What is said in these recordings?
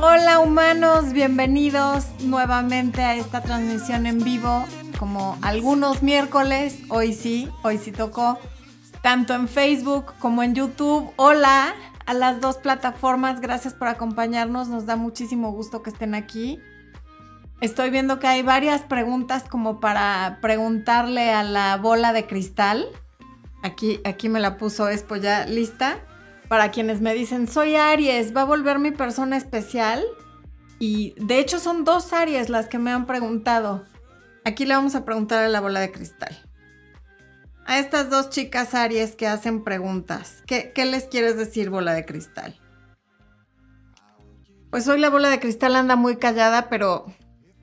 Hola humanos, bienvenidos nuevamente a esta transmisión en vivo, como algunos miércoles, hoy sí, hoy sí tocó, tanto en Facebook como en YouTube. Hola a las dos plataformas, gracias por acompañarnos, nos da muchísimo gusto que estén aquí. Estoy viendo que hay varias preguntas como para preguntarle a la bola de cristal. Aquí, aquí me la puso Expo ya lista. Para quienes me dicen, soy Aries, ¿va a volver mi persona especial? Y de hecho son dos Aries las que me han preguntado. Aquí le vamos a preguntar a la bola de cristal. A estas dos chicas Aries que hacen preguntas, ¿qué, les quieres decir, bola de cristal? Pues hoy la bola de cristal anda muy callada, pero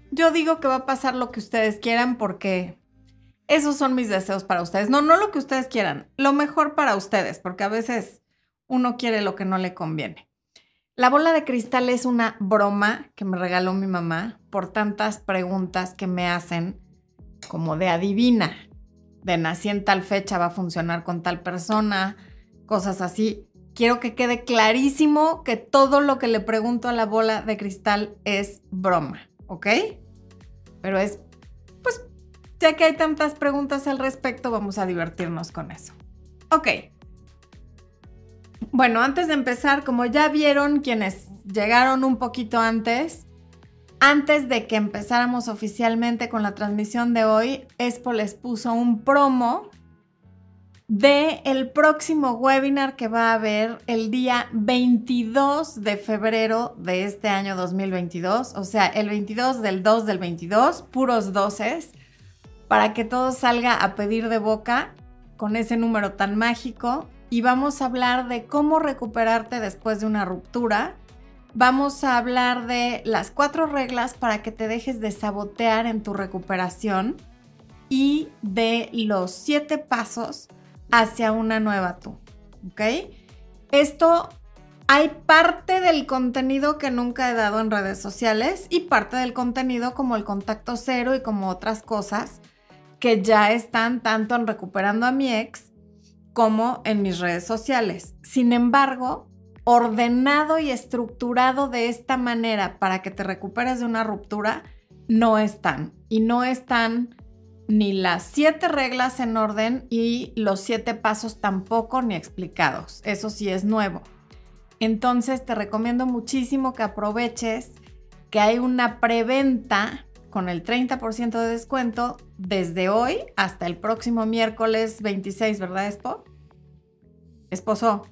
yo digo que va a pasar lo que ustedes quieran porque esos son mis deseos para ustedes. No, no lo que ustedes quieran, lo mejor para ustedes, porque a veces uno quiere lo que no le conviene. La bola de cristal es una broma que me regaló mi mamá por tantas preguntas que me hacen como de adivina, de nací en tal fecha, va a funcionar con tal persona, cosas así. Quiero que quede clarísimo que todo lo que le pregunto a la bola de cristal es broma. ¿ok? Pero es, pues, ya que hay tantas preguntas al respecto, vamos a divertirnos con eso. Ok. Bueno, antes de empezar, como ya vieron quienes llegaron un poquito antes, antes de que empezáramos oficialmente con la transmisión de hoy, Expo les puso un promo de el próximo webinar que va a haber el día 22 de febrero de este año 2022, o sea, el 22 del 2 del 22, puros doces, para que todo salga a pedir de boca con ese número tan mágico y vamos a hablar de cómo recuperarte después de una ruptura. Vamos a hablar de las cuatro reglas para que te dejes de sabotear en tu recuperación y de los siete pasos hacia una nueva tú. ¿Ok? Esto hay parte del contenido que nunca he dado en redes sociales y parte del contenido como el contacto cero y como otras cosas que ya están tanto en recuperando a mi ex como en mis redes sociales. Sin embargo, ordenado y estructurado de esta manera para que te recuperes de una ruptura, no están. Y no están ni las siete reglas en orden y los siete pasos tampoco ni explicados. Eso sí es nuevo. Entonces te recomiendo muchísimo que aproveches que hay una preventa con el 30% de descuento desde hoy hasta el próximo miércoles 26, ¿verdad, Espo? Esposo.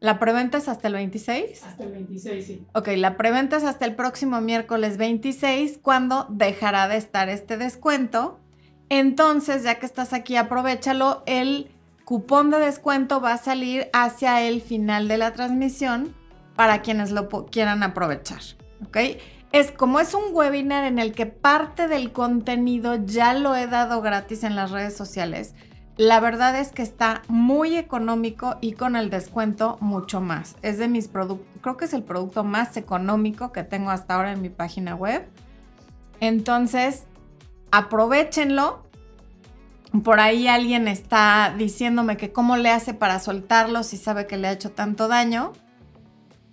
¿La preventa es hasta el 26? Hasta el 26, sí. Ok, la preventa es hasta el próximo miércoles 26, cuando dejará de estar este descuento. Entonces, ya que estás aquí, aprovechalo. El cupón de descuento va a salir hacia el final de la transmisión para quienes lo quieran aprovechar. ¿Ok? Es como es un webinar en el que parte del contenido ya lo he dado gratis en las redes sociales la verdad es que está muy económico y con el descuento mucho más. Es de mis productos, creo que es el producto más económico que tengo hasta ahora en mi página web. Entonces, aprovechenlo. Por ahí alguien está diciéndome que cómo le hace para soltarlo si sabe que le ha hecho tanto daño.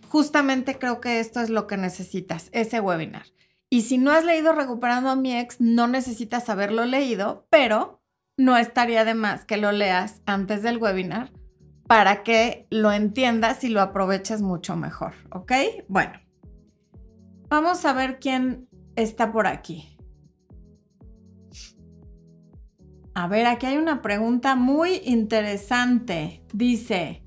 Justamente creo que esto es lo que necesitas, ese webinar. Y si no has leído Recuperando a mi ex, no necesitas haberlo leído, pero no estaría de más que lo leas antes del webinar para que lo entiendas y lo aproveches mucho mejor, ¿ok? Bueno, vamos a ver quién está por aquí. A ver, aquí hay una pregunta muy interesante. Dice,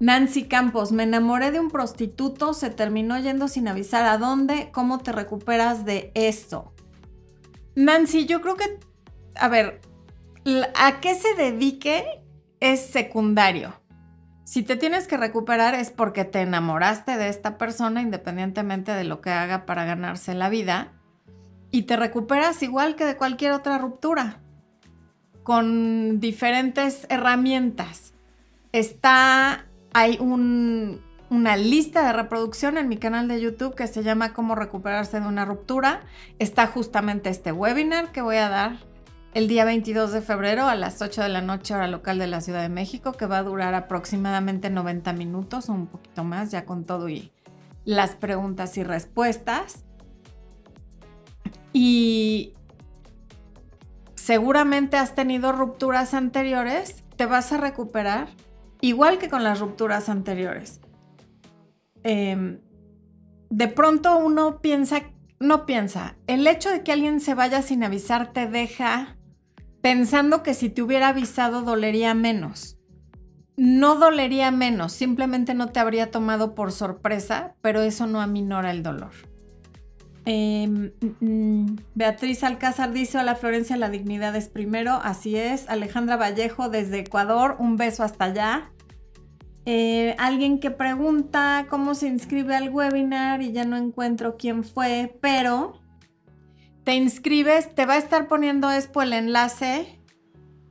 Nancy Campos, me enamoré de un prostituto, se terminó yendo sin avisar a dónde, ¿cómo te recuperas de esto? Nancy, yo creo que, a ver, a qué se dedique es secundario. Si te tienes que recuperar es porque te enamoraste de esta persona independientemente de lo que haga para ganarse la vida y te recuperas igual que de cualquier otra ruptura con diferentes herramientas. Está, hay una lista de reproducción en mi canal de YouTube que se llama Cómo recuperarse de una ruptura. Está justamente este webinar que voy a dar el día 22 de febrero a las 8 de la noche hora local de la Ciudad de México, que va a durar aproximadamente 90 minutos un poquito más, ya con todo y las preguntas y respuestas. Y seguramente has tenido rupturas anteriores, te vas a recuperar igual que con las rupturas anteriores. Em, de pronto uno piensa, no piensa, el hecho de que alguien se vaya sin avisar te deja pensando que si te hubiera avisado dolería menos. No dolería menos, simplemente no te habría tomado por sorpresa, pero eso no aminora el dolor. Em, mm, mm, Beatriz Alcázar dice, hola Florencia, la dignidad es primero, así es. Alejandra Vallejo desde Ecuador, un beso hasta allá. Eh, alguien que pregunta cómo se inscribe al webinar y ya no encuentro quién fue, pero te inscribes, te va a estar poniendo Expo el enlace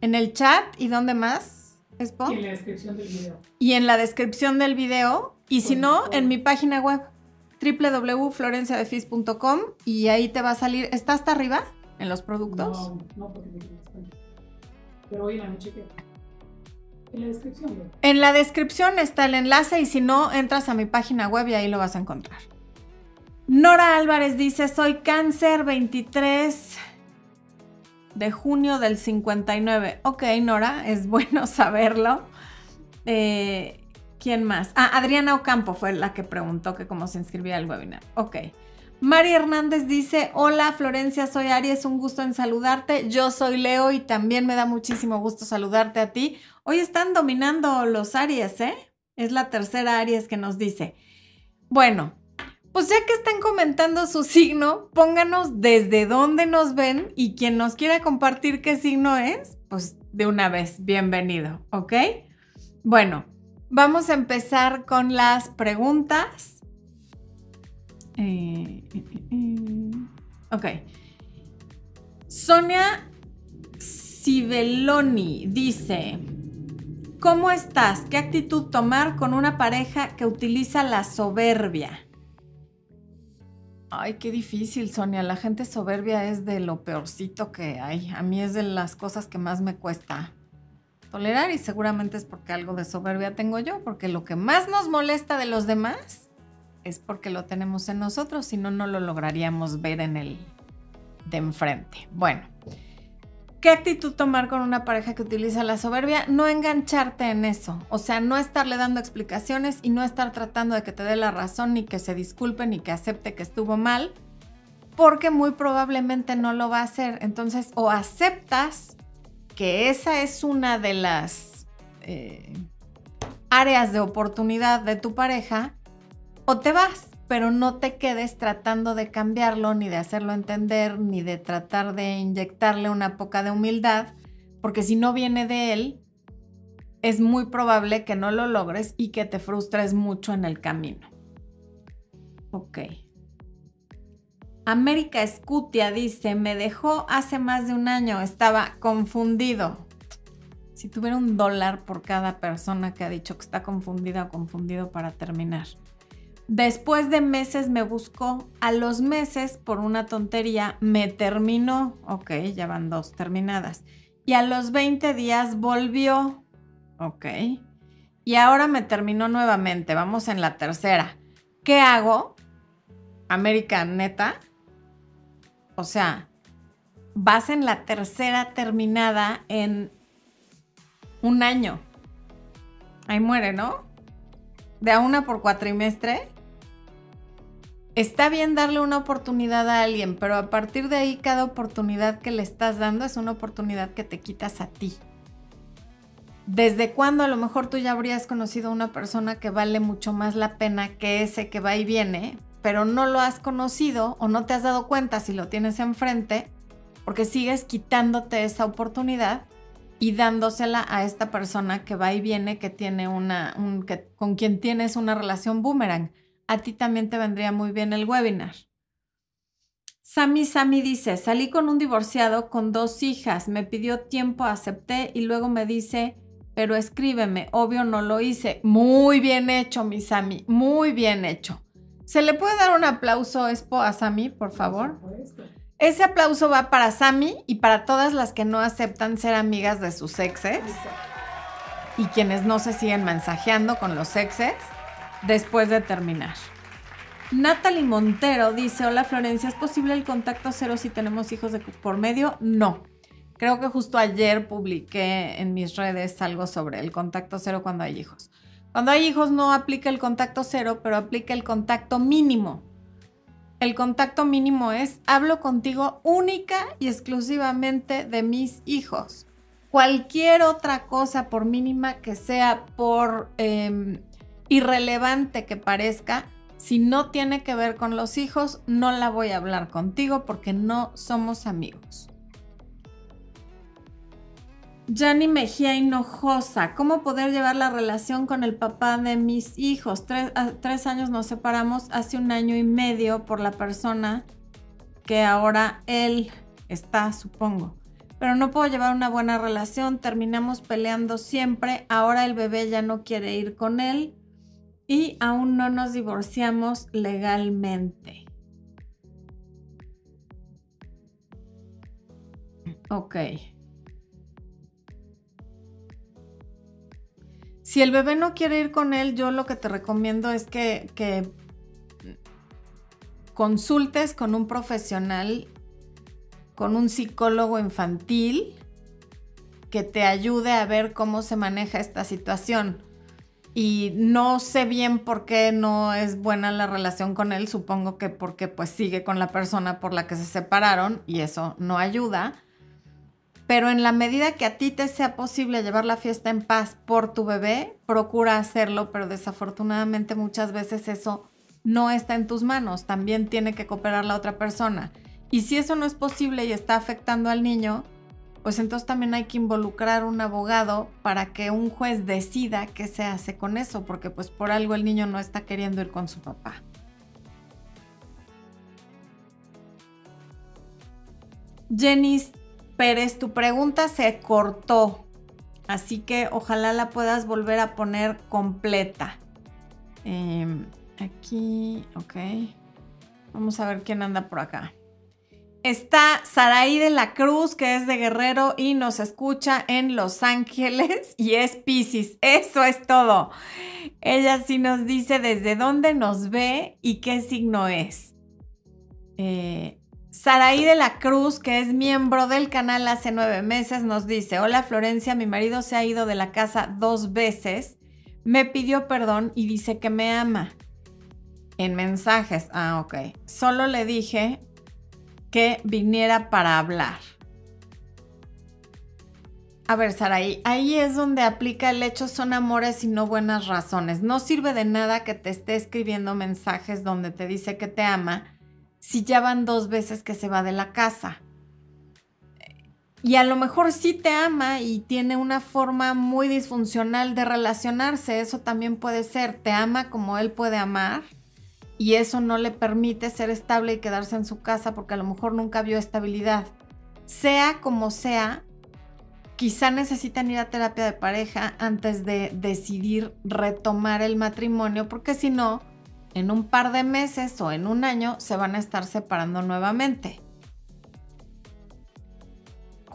en el chat y dónde más, Expo. Y en la descripción del video. Y en la descripción del video, y si no, en mi página web www.florenciadefis.com y ahí te va a salir, ¿está hasta arriba en los productos? No, no, porque me Pero hoy en la noche. En la descripción. En la descripción está el enlace y si no, entras a mi página web y ahí lo vas a encontrar. Nora Álvarez dice, soy cáncer 23 de junio del 59. Ok, Nora, es bueno saberlo. Eh, ¿Quién más? Ah, Adriana Ocampo fue la que preguntó que cómo se inscribía al webinar. Ok. Mari Hernández dice, hola Florencia, soy Aries, un gusto en saludarte. Yo soy Leo y también me da muchísimo gusto saludarte a ti. Hoy están dominando los Aries, ¿eh? Es la tercera Aries que nos dice. Bueno, pues ya que están comentando su signo, pónganos desde dónde nos ven y quien nos quiera compartir qué signo es, pues de una vez, bienvenido, ¿ok? Bueno, vamos a empezar con las preguntas. Eh, eh, eh, ok. Sonia Sibeloni dice, ¿cómo estás? ¿Qué actitud tomar con una pareja que utiliza la soberbia? Ay, qué difícil, Sonia. La gente soberbia es de lo peorcito que hay. A mí es de las cosas que más me cuesta tolerar y seguramente es porque algo de soberbia tengo yo, porque lo que más nos molesta de los demás es porque lo tenemos en nosotros, si no, no lo lograríamos ver en el de enfrente. Bueno, ¿qué actitud tomar con una pareja que utiliza la soberbia? No engancharte en eso, o sea, no estarle dando explicaciones y no estar tratando de que te dé la razón, ni que se disculpe, ni que acepte que estuvo mal, porque muy probablemente no lo va a hacer. Entonces, o aceptas que esa es una de las eh, áreas de oportunidad de tu pareja, o te vas, pero no te quedes tratando de cambiarlo, ni de hacerlo entender, ni de tratar de inyectarle una poca de humildad, porque si no viene de él, es muy probable que no lo logres y que te frustres mucho en el camino. Ok. América Escutia dice, me dejó hace más de un año, estaba confundido. Si tuviera un dólar por cada persona que ha dicho que está confundida o confundido para terminar. Después de meses me buscó, a los meses, por una tontería, me terminó. Ok, ya van dos terminadas. Y a los 20 días volvió. Ok. Y ahora me terminó nuevamente. Vamos en la tercera. ¿Qué hago? América, neta. O sea, vas en la tercera terminada en un año. Ahí muere, ¿no? De a una por cuatrimestre está bien darle una oportunidad a alguien, pero a partir de ahí cada oportunidad que le estás dando es una oportunidad que te quitas a ti. ¿Desde cuándo a lo mejor tú ya habrías conocido a una persona que vale mucho más la pena que ese que va y viene, pero no lo has conocido o no te has dado cuenta si lo tienes enfrente, porque sigues quitándote esa oportunidad y dándosela a esta persona que va y viene, que tiene una, con quien tienes una relación boomerang? A ti también te vendría muy bien el webinar. Sami Sami dice, salí con un divorciado con dos hijas, me pidió tiempo, acepté y luego me dice, pero escríbeme, obvio no lo hice. Muy bien hecho, mi Sami, muy bien hecho. ¿Se le puede dar un aplauso Expo a Sami, por favor? Ese aplauso va para Sami y para todas las que no aceptan ser amigas de sus exes y quienes no se siguen mensajeando con los exes después de terminar. Natalie Montero dice, hola Florencia, ¿es posible el contacto cero si tenemos hijos de por medio? No. Creo que justo ayer publiqué en mis redes algo sobre el contacto cero cuando hay hijos. Cuando hay hijos no aplica el contacto cero, pero aplica el contacto mínimo. El contacto mínimo es, hablo contigo única y exclusivamente de mis hijos. Cualquier otra cosa, por mínima que sea, por em, irrelevante que parezca, si no tiene que ver con los hijos, no la voy a hablar contigo porque no somos amigos. Jani Mejía Hinojosa, ¿cómo poder llevar la relación con el papá de mis hijos? Tres, ah, tres, años nos separamos, hace un año y medio por la persona que ahora él está, supongo. Pero no puedo llevar una buena relación, terminamos peleando siempre, ahora el bebé ya no quiere ir con él y aún no nos divorciamos legalmente. Ok. Si el bebé no quiere ir con él, yo lo que te recomiendo es que, que consultes con un profesional, con un psicólogo infantil, que te ayude a ver cómo se maneja esta situación y no sé bien por qué no es buena la relación con él, supongo que porque pues sigue con la persona por la que se separaron y eso no ayuda. Pero en la medida que a ti te sea posible llevar la fiesta en paz por tu bebé, procura hacerlo, pero desafortunadamente muchas veces eso no está en tus manos, también tiene que cooperar la otra persona. Y si eso no es posible y está afectando al niño, pues entonces también hay que involucrar un abogado para que un juez decida qué se hace con eso, porque pues por algo el niño no está queriendo ir con su papá. Jenny Pérez, tu pregunta se cortó, así que ojalá la puedas volver a poner completa. Em, aquí, ok. Vamos a ver quién anda por acá. Está Saraí de la Cruz, que es de Guerrero y nos escucha en Los Ángeles y es Pisces. Eso es todo. Ella sí nos dice desde dónde nos ve y qué signo es. Eh, Saraí de la Cruz, que es miembro del canal hace nueve meses, nos dice, hola Florencia, mi marido se ha ido de la casa dos veces, me pidió perdón y dice que me ama. En mensajes, ah, ok. Solo le dije que viniera para hablar. A ver, Saraí, ahí es donde aplica el hecho son amores y no buenas razones. No sirve de nada que te esté escribiendo mensajes donde te dice que te ama si ya van dos veces que se va de la casa. Y a lo mejor sí te ama y tiene una forma muy disfuncional de relacionarse. Eso también puede ser. Te ama como él puede amar y eso no le permite ser estable y quedarse en su casa porque a lo mejor nunca vio estabilidad. Sea como sea, quizá necesitan ir a terapia de pareja antes de decidir retomar el matrimonio porque si no, en un par de meses o en un año se van a estar separando nuevamente.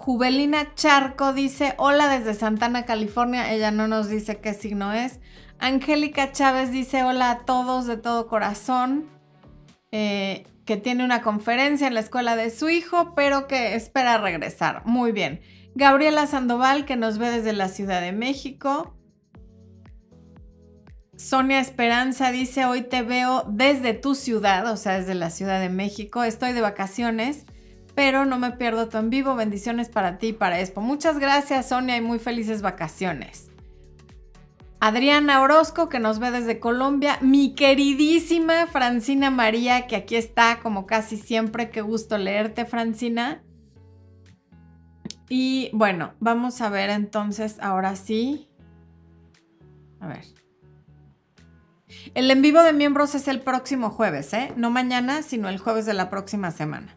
Jubelina Charco dice, hola desde Santana, California. Ella no nos dice qué signo es. Angélica Chávez dice hola a todos de todo corazón, eh, que tiene una conferencia en la escuela de su hijo, pero que espera regresar. Muy bien. Gabriela Sandoval, que nos ve desde la Ciudad de México. Sonia Esperanza dice, hoy te veo desde tu ciudad, o sea, desde la Ciudad de México. Estoy de vacaciones, pero no me pierdo tu en vivo. Bendiciones para ti y para Expo. Muchas gracias, Sonia, y muy felices vacaciones. Adriana Orozco, que nos ve desde Colombia, mi queridísima Francina María, que aquí está como casi siempre, qué gusto leerte, Francina. Y bueno, vamos a ver entonces, ahora sí. A ver. El en vivo de miembros es el próximo jueves, ¿eh? No mañana, sino el jueves de la próxima semana.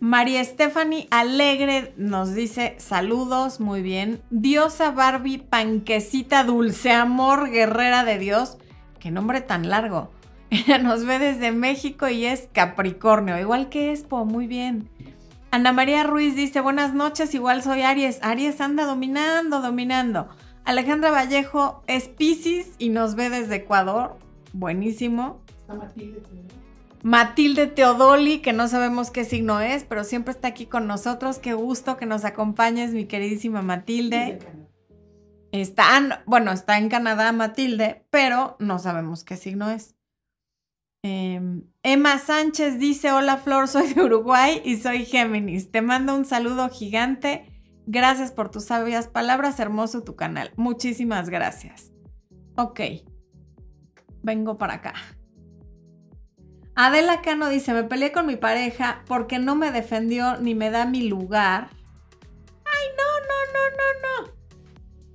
María Stephanie Alegre nos dice saludos, muy bien. Diosa Barbie, panquecita dulce, amor, guerrera de Dios. Qué nombre tan largo. Ella nos ve desde México y es Capricornio, igual que Expo, muy bien. Ana María Ruiz dice buenas noches, igual soy Aries. Aries anda dominando, dominando. Alejandra Vallejo es Pisces y nos ve desde Ecuador. Buenísimo. Está Matilde. Matilde Teodoli, que no sabemos qué signo es, pero siempre está aquí con nosotros. Qué gusto que nos acompañes, mi queridísima Matilde. Está, bueno, está en Canadá Matilde, pero no sabemos qué signo es. Em, Emma Sánchez dice, hola Flor, soy de Uruguay y soy Géminis. Te mando un saludo gigante. Gracias por tus sabias palabras, hermoso tu canal. Muchísimas gracias. Ok, vengo para acá. Adela Cano dice, me peleé con mi pareja porque no me defendió ni me da mi lugar. Ay, no, no, no, no, no.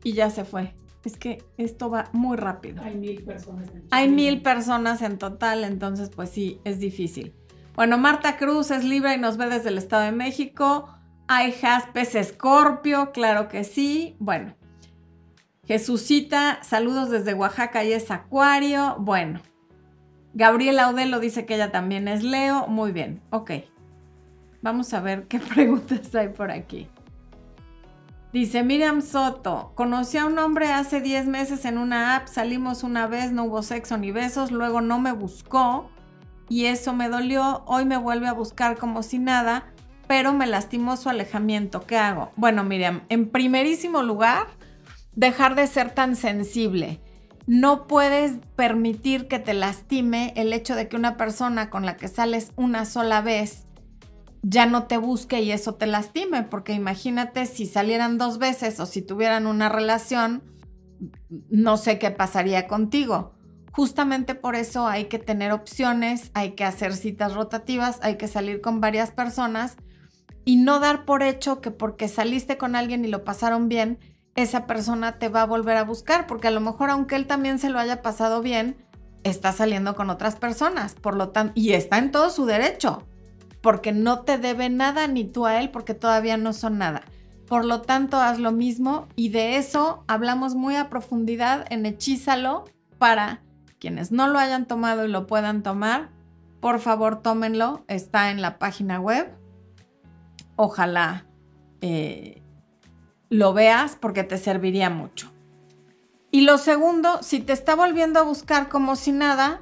Y ya se fue. Es que esto va muy rápido. Hay mil personas. En Hay mil personas en total, entonces pues sí, es difícil. Bueno, Marta Cruz es libre y nos ve desde el Estado de México. Hay Jaspes Escorpio, claro que sí. Bueno, Jesucita, saludos desde Oaxaca y es Acuario. Bueno, Gabriela Audelo dice que ella también es Leo. Muy bien, ok. Vamos a ver qué preguntas hay por aquí. Dice Miriam Soto, conocí a un hombre hace 10 meses en una app, salimos una vez, no hubo sexo ni besos, luego no me buscó y eso me dolió, hoy me vuelve a buscar como si nada, pero me lastimó su alejamiento, ¿qué hago? Bueno Miriam, en primerísimo lugar, dejar de ser tan sensible. No puedes permitir que te lastime el hecho de que una persona con la que sales una sola vez ya no te busque y eso te lastime, porque imagínate si salieran dos veces o si tuvieran una relación, no sé qué pasaría contigo. Justamente por eso hay que tener opciones, hay que hacer citas rotativas, hay que salir con varias personas y no dar por hecho que porque saliste con alguien y lo pasaron bien, esa persona te va a volver a buscar, porque a lo mejor aunque él también se lo haya pasado bien, está saliendo con otras personas, por lo tanto, y está en todo su derecho porque no te debe nada ni tú a él porque todavía no son nada. Por lo tanto, haz lo mismo y de eso hablamos muy a profundidad en Hechízalo para quienes no lo hayan tomado y lo puedan tomar. Por favor, tómenlo. Está en la página web. Ojalá eh, lo veas porque te serviría mucho. Y lo segundo, si te está volviendo a buscar como si nada,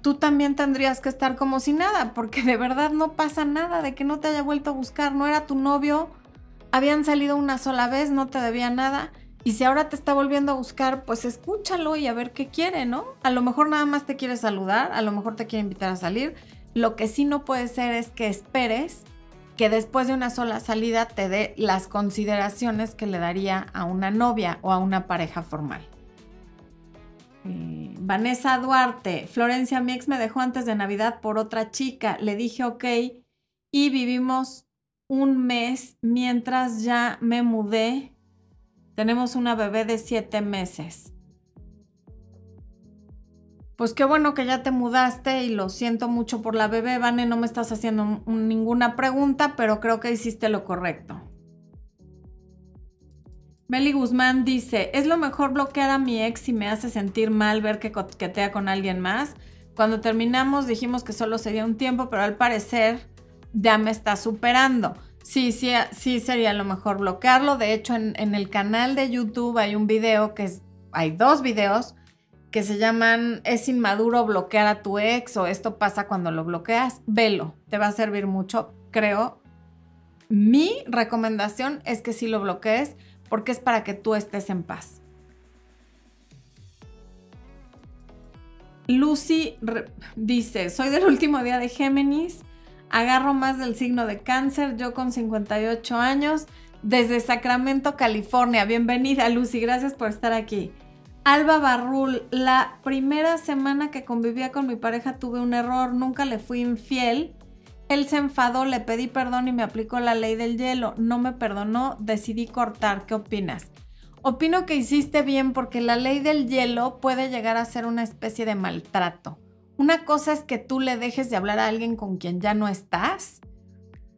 tú también tendrías que estar como si nada, porque de verdad no pasa nada de que no te haya vuelto a buscar, no era tu novio, habían salido una sola vez, no te debía nada. Y si ahora te está volviendo a buscar, pues escúchalo y a ver qué quiere, ¿no? A lo mejor nada más te quiere saludar, a lo mejor te quiere invitar a salir. Lo que sí no puede ser es que esperes que después de una sola salida te dé las consideraciones que le daría a una novia o a una pareja formal. Eh, Vanessa Duarte, Florencia, mi ex me dejó antes de Navidad por otra chica. Le dije ok y vivimos un mes mientras ya me mudé. Tenemos una bebé de siete meses. Pues qué bueno que ya te mudaste y lo siento mucho por la bebé, Vane, no me estás haciendo ninguna pregunta, pero creo que hiciste lo correcto. Meli Guzmán dice, es lo mejor bloquear a mi ex si me hace sentir mal ver que coquetea con alguien más. Cuando terminamos dijimos que solo sería un tiempo, pero al parecer ya me está superando. Sí, sí, sí sería lo mejor bloquearlo. De hecho, en, en el canal de YouTube hay un video que es, hay dos videos que se llaman Es inmaduro bloquear a tu ex o esto pasa cuando lo bloqueas. Velo, te va a servir mucho, creo. Mi recomendación es que si lo bloquees porque es para que tú estés en paz. Lucy dice, soy del último día de Géminis, agarro más del signo de cáncer, yo con 58 años, desde Sacramento, California. Bienvenida Lucy, gracias por estar aquí. Alba Barrul, la primera semana que convivía con mi pareja tuve un error, nunca le fui infiel él se enfadó, le pedí perdón y me aplicó la ley del hielo. No me perdonó, decidí cortar. ¿Qué opinas? Opino que hiciste bien porque la ley del hielo puede llegar a ser una especie de maltrato. Una cosa es que tú le dejes de hablar a alguien con quien ya no estás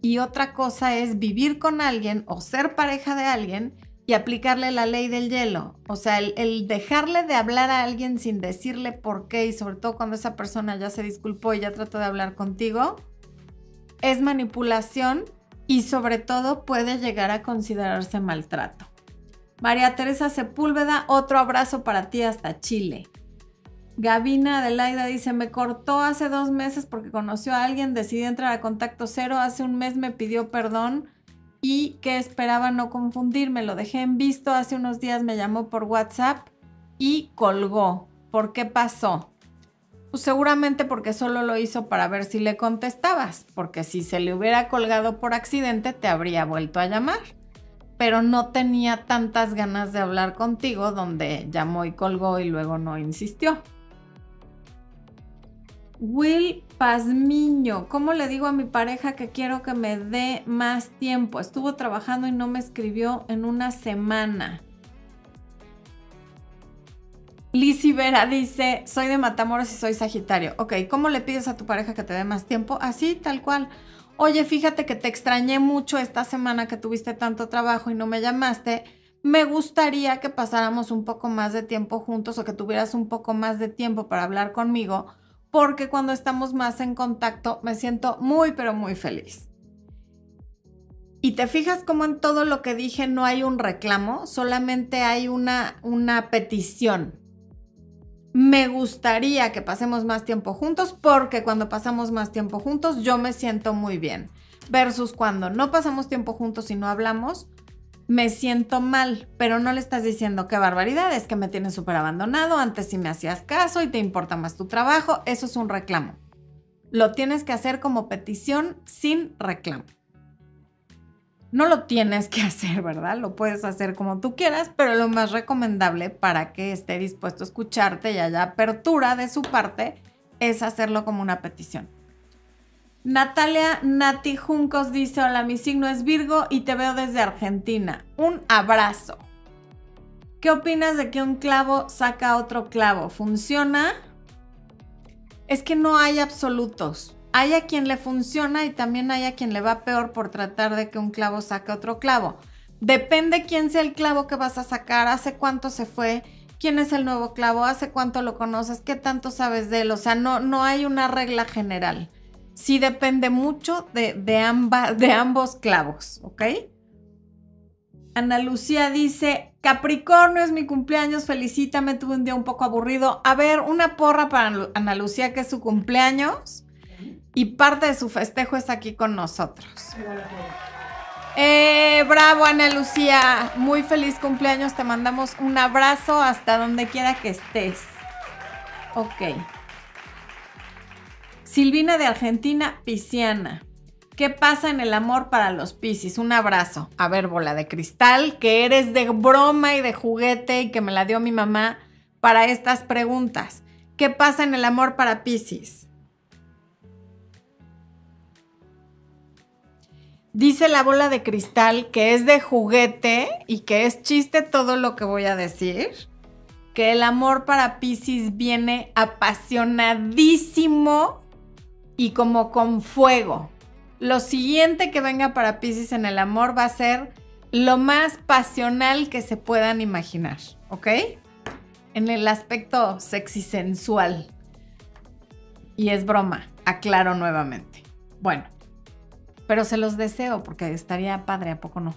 y otra cosa es vivir con alguien o ser pareja de alguien y aplicarle la ley del hielo. O sea, el, dejarle de hablar a alguien sin decirle por qué y sobre todo cuando esa persona ya se disculpó y ya trató de hablar contigo, es manipulación y sobre todo puede llegar a considerarse maltrato. María Teresa Sepúlveda, otro abrazo para ti hasta Chile. Gabina Adelaida dice, me cortó hace dos meses porque conoció a alguien, decidí entrar a contacto cero, hace un mes me pidió perdón y que esperaba no confundirme, lo dejé en visto, hace unos días me llamó por WhatsApp y colgó. ¿Por qué pasó? Pues seguramente porque solo lo hizo para ver si le contestabas, porque si se le hubiera colgado por accidente te habría vuelto a llamar pero no tenía tantas ganas de hablar contigo donde llamó y colgó y luego no insistió. Will Pazmiño, ¿cómo le digo a mi pareja que quiero que me dé más tiempo? Estuvo trabajando y no me escribió en una semana. Lizzie Vera dice, soy de Matamoros y soy Sagitario. Ok, ¿cómo le pides a tu pareja que te dé más tiempo? Así, tal cual. Oye, fíjate que te extrañé mucho esta semana que tuviste tanto trabajo y no me llamaste. Me gustaría que pasáramos un poco más de tiempo juntos o que tuvieras un poco más de tiempo para hablar conmigo porque cuando estamos más en contacto me siento muy, pero muy feliz. Y te fijas como en todo lo que dije no hay un reclamo, solamente hay una, una petición. Me gustaría que pasemos más tiempo juntos porque cuando pasamos más tiempo juntos yo me siento muy bien. Versus cuando no pasamos tiempo juntos y no hablamos, me siento mal, pero no le estás diciendo qué barbaridad, es que me tienes súper abandonado, antes si me hacías caso y te importa más tu trabajo, eso es un reclamo. Lo tienes que hacer como petición sin reclamo. No lo tienes que hacer, ¿verdad? Lo puedes hacer como tú quieras, pero lo más recomendable para que esté dispuesto a escucharte y haya apertura de su parte es hacerlo como una petición. Natalia Nati Juncos dice, hola, mi signo es Virgo y te veo desde Argentina. Un abrazo. ¿Qué opinas de que un clavo saca otro clavo? ¿Funciona? Es que no hay absolutos. Hay a quien le funciona y también hay a quien le va peor por tratar de que un clavo saque otro clavo. Depende quién sea el clavo que vas a sacar, hace cuánto se fue, quién es el nuevo clavo, hace cuánto lo conoces, qué tanto sabes de él. O sea, no, no hay una regla general sí depende mucho de, de ambos clavos, ¿ok? Ana Lucía dice, Capricornio es mi cumpleaños, felicítame, tuve un día un poco aburrido. A ver, una porra para Ana Lucía, que es su cumpleaños y parte de su festejo está aquí con nosotros. Eh, bravo Ana Lucía, muy feliz cumpleaños, te mandamos un abrazo hasta donde quiera que estés. Ok. Silvina de Argentina, Pisciana. ¿Qué pasa en el amor para los Piscis? Un abrazo. A ver, bola de cristal, que eres de broma y de juguete y que me la dio mi mamá para estas preguntas. ¿Qué pasa en el amor para Piscis? Dice la bola de cristal que es de juguete y que es chiste todo lo que voy a decir. Que el amor para Piscis viene apasionadísimo y como con fuego. Lo siguiente que venga para Pisces en el amor va a ser lo más pasional que se puedan imaginar, ¿ok? En el aspecto sexy sensual. Y es broma, aclaro nuevamente. Bueno, pero se los deseo porque estaría padre, ¿a poco no?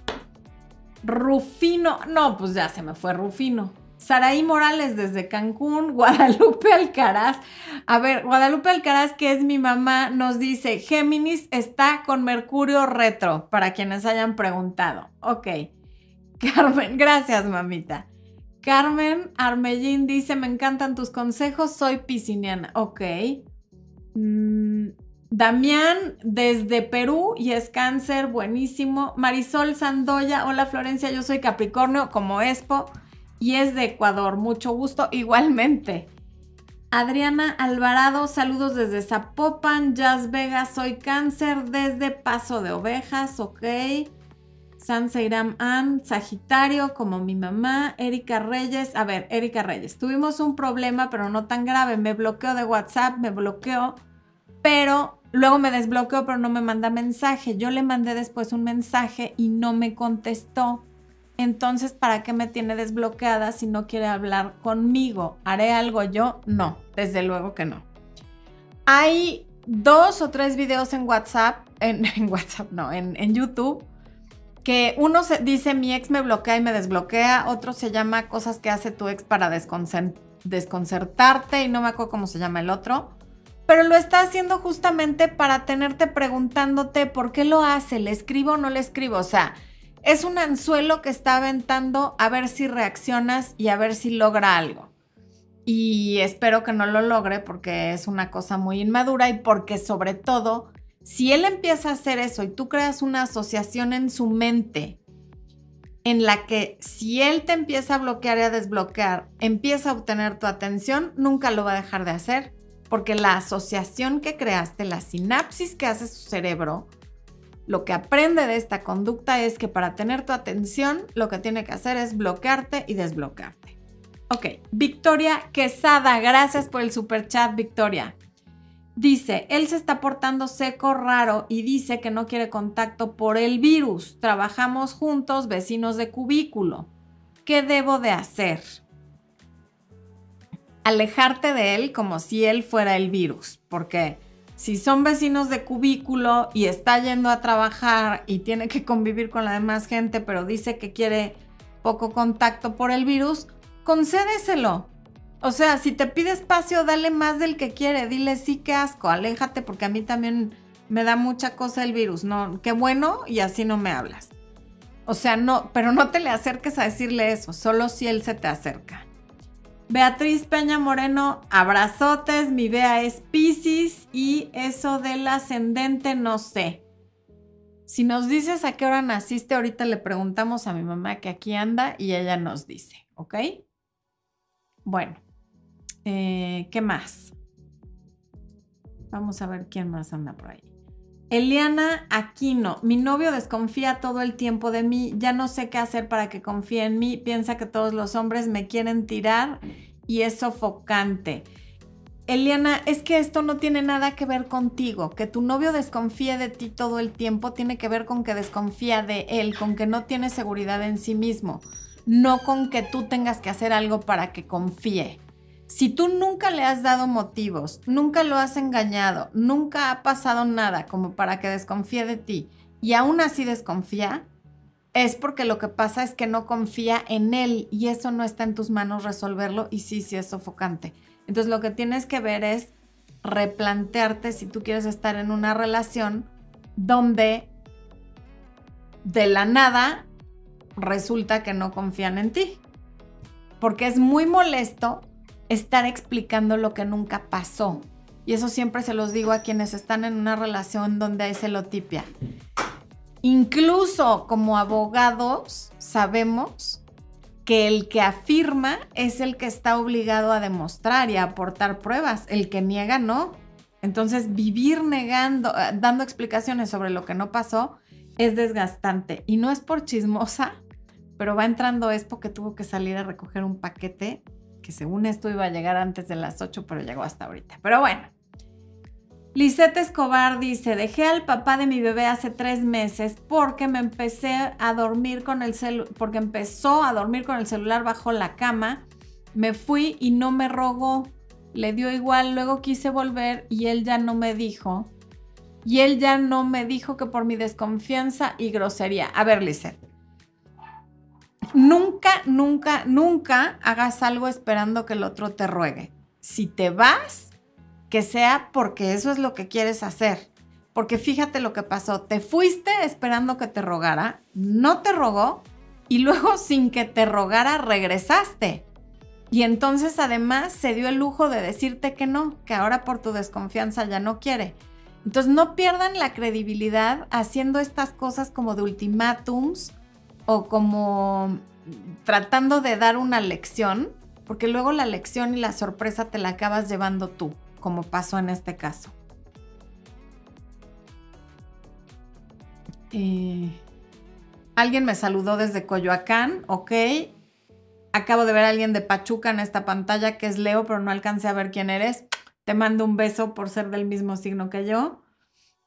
Rufino, no, pues ya se me fue Rufino. Saraí Morales desde Cancún, Guadalupe Alcaraz. A ver, Guadalupe Alcaraz, que es mi mamá, nos dice, Géminis está con Mercurio retro, para quienes hayan preguntado. Ok. Carmen, gracias mamita. Carmen Armellín dice, me encantan tus consejos, soy pisciniana. Ok. Mm, Damián desde Perú y es cáncer, buenísimo. Marisol Sandoya, hola Florencia, yo soy Capricornio como Expo y es de Ecuador. Mucho gusto igualmente. Adriana Alvarado, saludos desde Zapopan, Jazz Vegas, soy cáncer desde Paso de Ovejas, ok. Sanseiram Ann, Sagitario, como mi mamá, Erika Reyes. A ver, Erika Reyes, tuvimos un problema, pero no tan grave. Me bloqueó de WhatsApp, me bloqueó, pero luego me desbloqueó, pero no me manda mensaje. Yo le mandé después un mensaje y no me contestó. Entonces, ¿para qué me tiene desbloqueada si no quiere hablar conmigo? ¿Haré algo yo? No, desde luego que no. Hay dos o tres videos en WhatsApp, en, WhatsApp no, en, en, YouTube, que uno se dice mi ex me bloquea y me desbloquea, otro se llama cosas que hace tu ex para desconcertarte y no me acuerdo cómo se llama el otro, pero lo está haciendo justamente para tenerte preguntándote por qué lo hace, le escribo o no le escribo, o sea, es un anzuelo que está aventando a ver si reaccionas y a ver si logra algo. Y espero que no lo logre porque es una cosa muy inmadura y porque sobre todo, si él empieza a hacer eso y tú creas una asociación en su mente en la que si él te empieza a bloquear y a desbloquear, empieza a obtener tu atención, nunca lo va a dejar de hacer, porque la asociación que creaste, la sinapsis que hace su cerebro, lo que aprende de esta conducta es que para tener tu atención, lo que tiene que hacer es bloquearte y desbloquearte. Ok, Victoria Quesada, gracias por el super chat, Victoria. Dice, él se está portando seco, raro y dice que no quiere contacto por el virus. Trabajamos juntos, vecinos de cubículo. ¿Qué debo de hacer? Alejarte de él como si él fuera el virus, porque si son vecinos de cubículo y está yendo a trabajar y tiene que convivir con la demás gente, pero dice que quiere poco contacto por el virus, concédeselo o sea, si te pide espacio, dale más del que quiere. Dile, sí, qué asco, aléjate, porque a mí también me da mucha cosa el virus. No, qué bueno, y así no me hablas. O sea, no, pero no te le acerques a decirle eso, solo si él se te acerca. Beatriz Peña Moreno, abrazotes, mi Bea es Pisces y eso del ascendente no sé. Si nos dices a qué hora naciste, ahorita le preguntamos a mi mamá que aquí anda y ella nos dice, ¿ok? Bueno, eh, ¿Qué más? Vamos a ver quién más anda por ahí. Eliana Aquino, mi novio desconfía todo el tiempo de mí, ya no sé qué hacer para que confíe en mí, piensa que todos los hombres me quieren tirar y es sofocante. Eliana, es que esto no tiene nada que ver contigo, que tu novio desconfíe de ti todo el tiempo tiene que ver con que desconfía de él, con que no tiene seguridad en sí mismo, no con que tú tengas que hacer algo para que confíe. Si tú nunca le has dado motivos, nunca lo has engañado, nunca ha pasado nada como para que desconfíe de ti y aún así desconfía, es porque lo que pasa es que no confía en él y eso no está en tus manos resolverlo y sí, sí es sofocante. Entonces lo que tienes que ver es replantearte si tú quieres estar en una relación donde de la nada resulta que no confían en ti. Porque es muy molesto estar explicando lo que nunca pasó. Y eso siempre se los digo a quienes están en una relación donde hay celotipia. Incluso como abogados sabemos que el que afirma es el que está obligado a demostrar y a aportar pruebas. El que niega no. Entonces vivir negando, eh, dando explicaciones sobre lo que no pasó es desgastante. Y no es por chismosa, pero va entrando es porque tuvo que salir a recoger un paquete que según esto iba a llegar antes de las 8, pero llegó hasta ahorita. Pero bueno. Lisette Escobar dice, dejé al papá de mi bebé hace tres meses porque me empecé a dormir con el celular, porque empezó a dormir con el celular bajo la cama. Me fui y no me rogó. Le dio igual, luego quise volver y él ya no me dijo. Y él ya no me dijo que por mi desconfianza y grosería. A ver, Lisette, Nunca, nunca, nunca hagas algo esperando que el otro te ruegue. Si te vas, que sea porque eso es lo que quieres hacer. Porque fíjate lo que pasó. Te fuiste esperando que te rogara, no te rogó y luego sin que te rogara regresaste. Y entonces además se dio el lujo de decirte que no, que ahora por tu desconfianza ya no quiere. Entonces no pierdan la credibilidad haciendo estas cosas como de ultimátums o como tratando de dar una lección, porque luego la lección y la sorpresa te la acabas llevando tú, como pasó en este caso. Eh, alguien me saludó desde Coyoacán, ok. Acabo de ver a alguien de Pachuca en esta pantalla que es Leo, pero no alcancé a ver quién eres. Te mando un beso por ser del mismo signo que yo.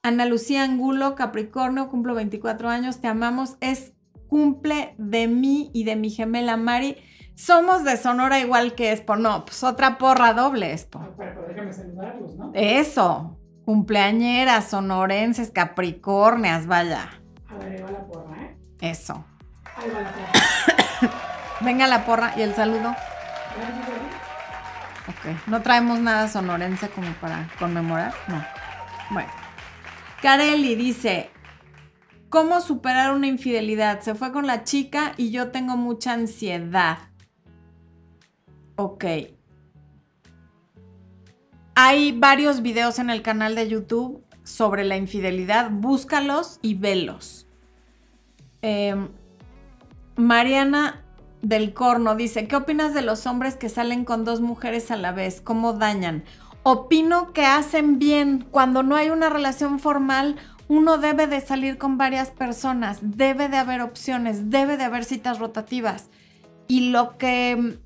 Ana Lucía Angulo, Capricornio, cumplo 24 años, te amamos. Es cumple de mí y de mi gemela Mari. Somos de Sonora igual que Expo. No, pues otra porra doble, Expo. Ah, pero, déjame saludarlos, ¿no? Eso. Cumpleañeras, sonorenses, capricornias, vaya. A ver, ahí va la porra, ¿eh? Eso. Ahí va la porra. Venga la porra y el saludo. Ok. ¿No traemos nada sonorense como para conmemorar? No. Bueno. Carelli dice, ¿cómo superar una infidelidad? Se fue con la chica y yo tengo mucha ansiedad. Ok. Hay varios videos en el canal de YouTube sobre la infidelidad. Búscalos y velos. Em, Mariana del Corno dice, ¿qué opinas de los hombres que salen con dos mujeres a la vez? ¿Cómo dañan? Opino que hacen bien. Cuando no hay una relación formal, uno debe de salir con varias personas, debe de haber opciones, debe de haber citas rotativas. Y lo que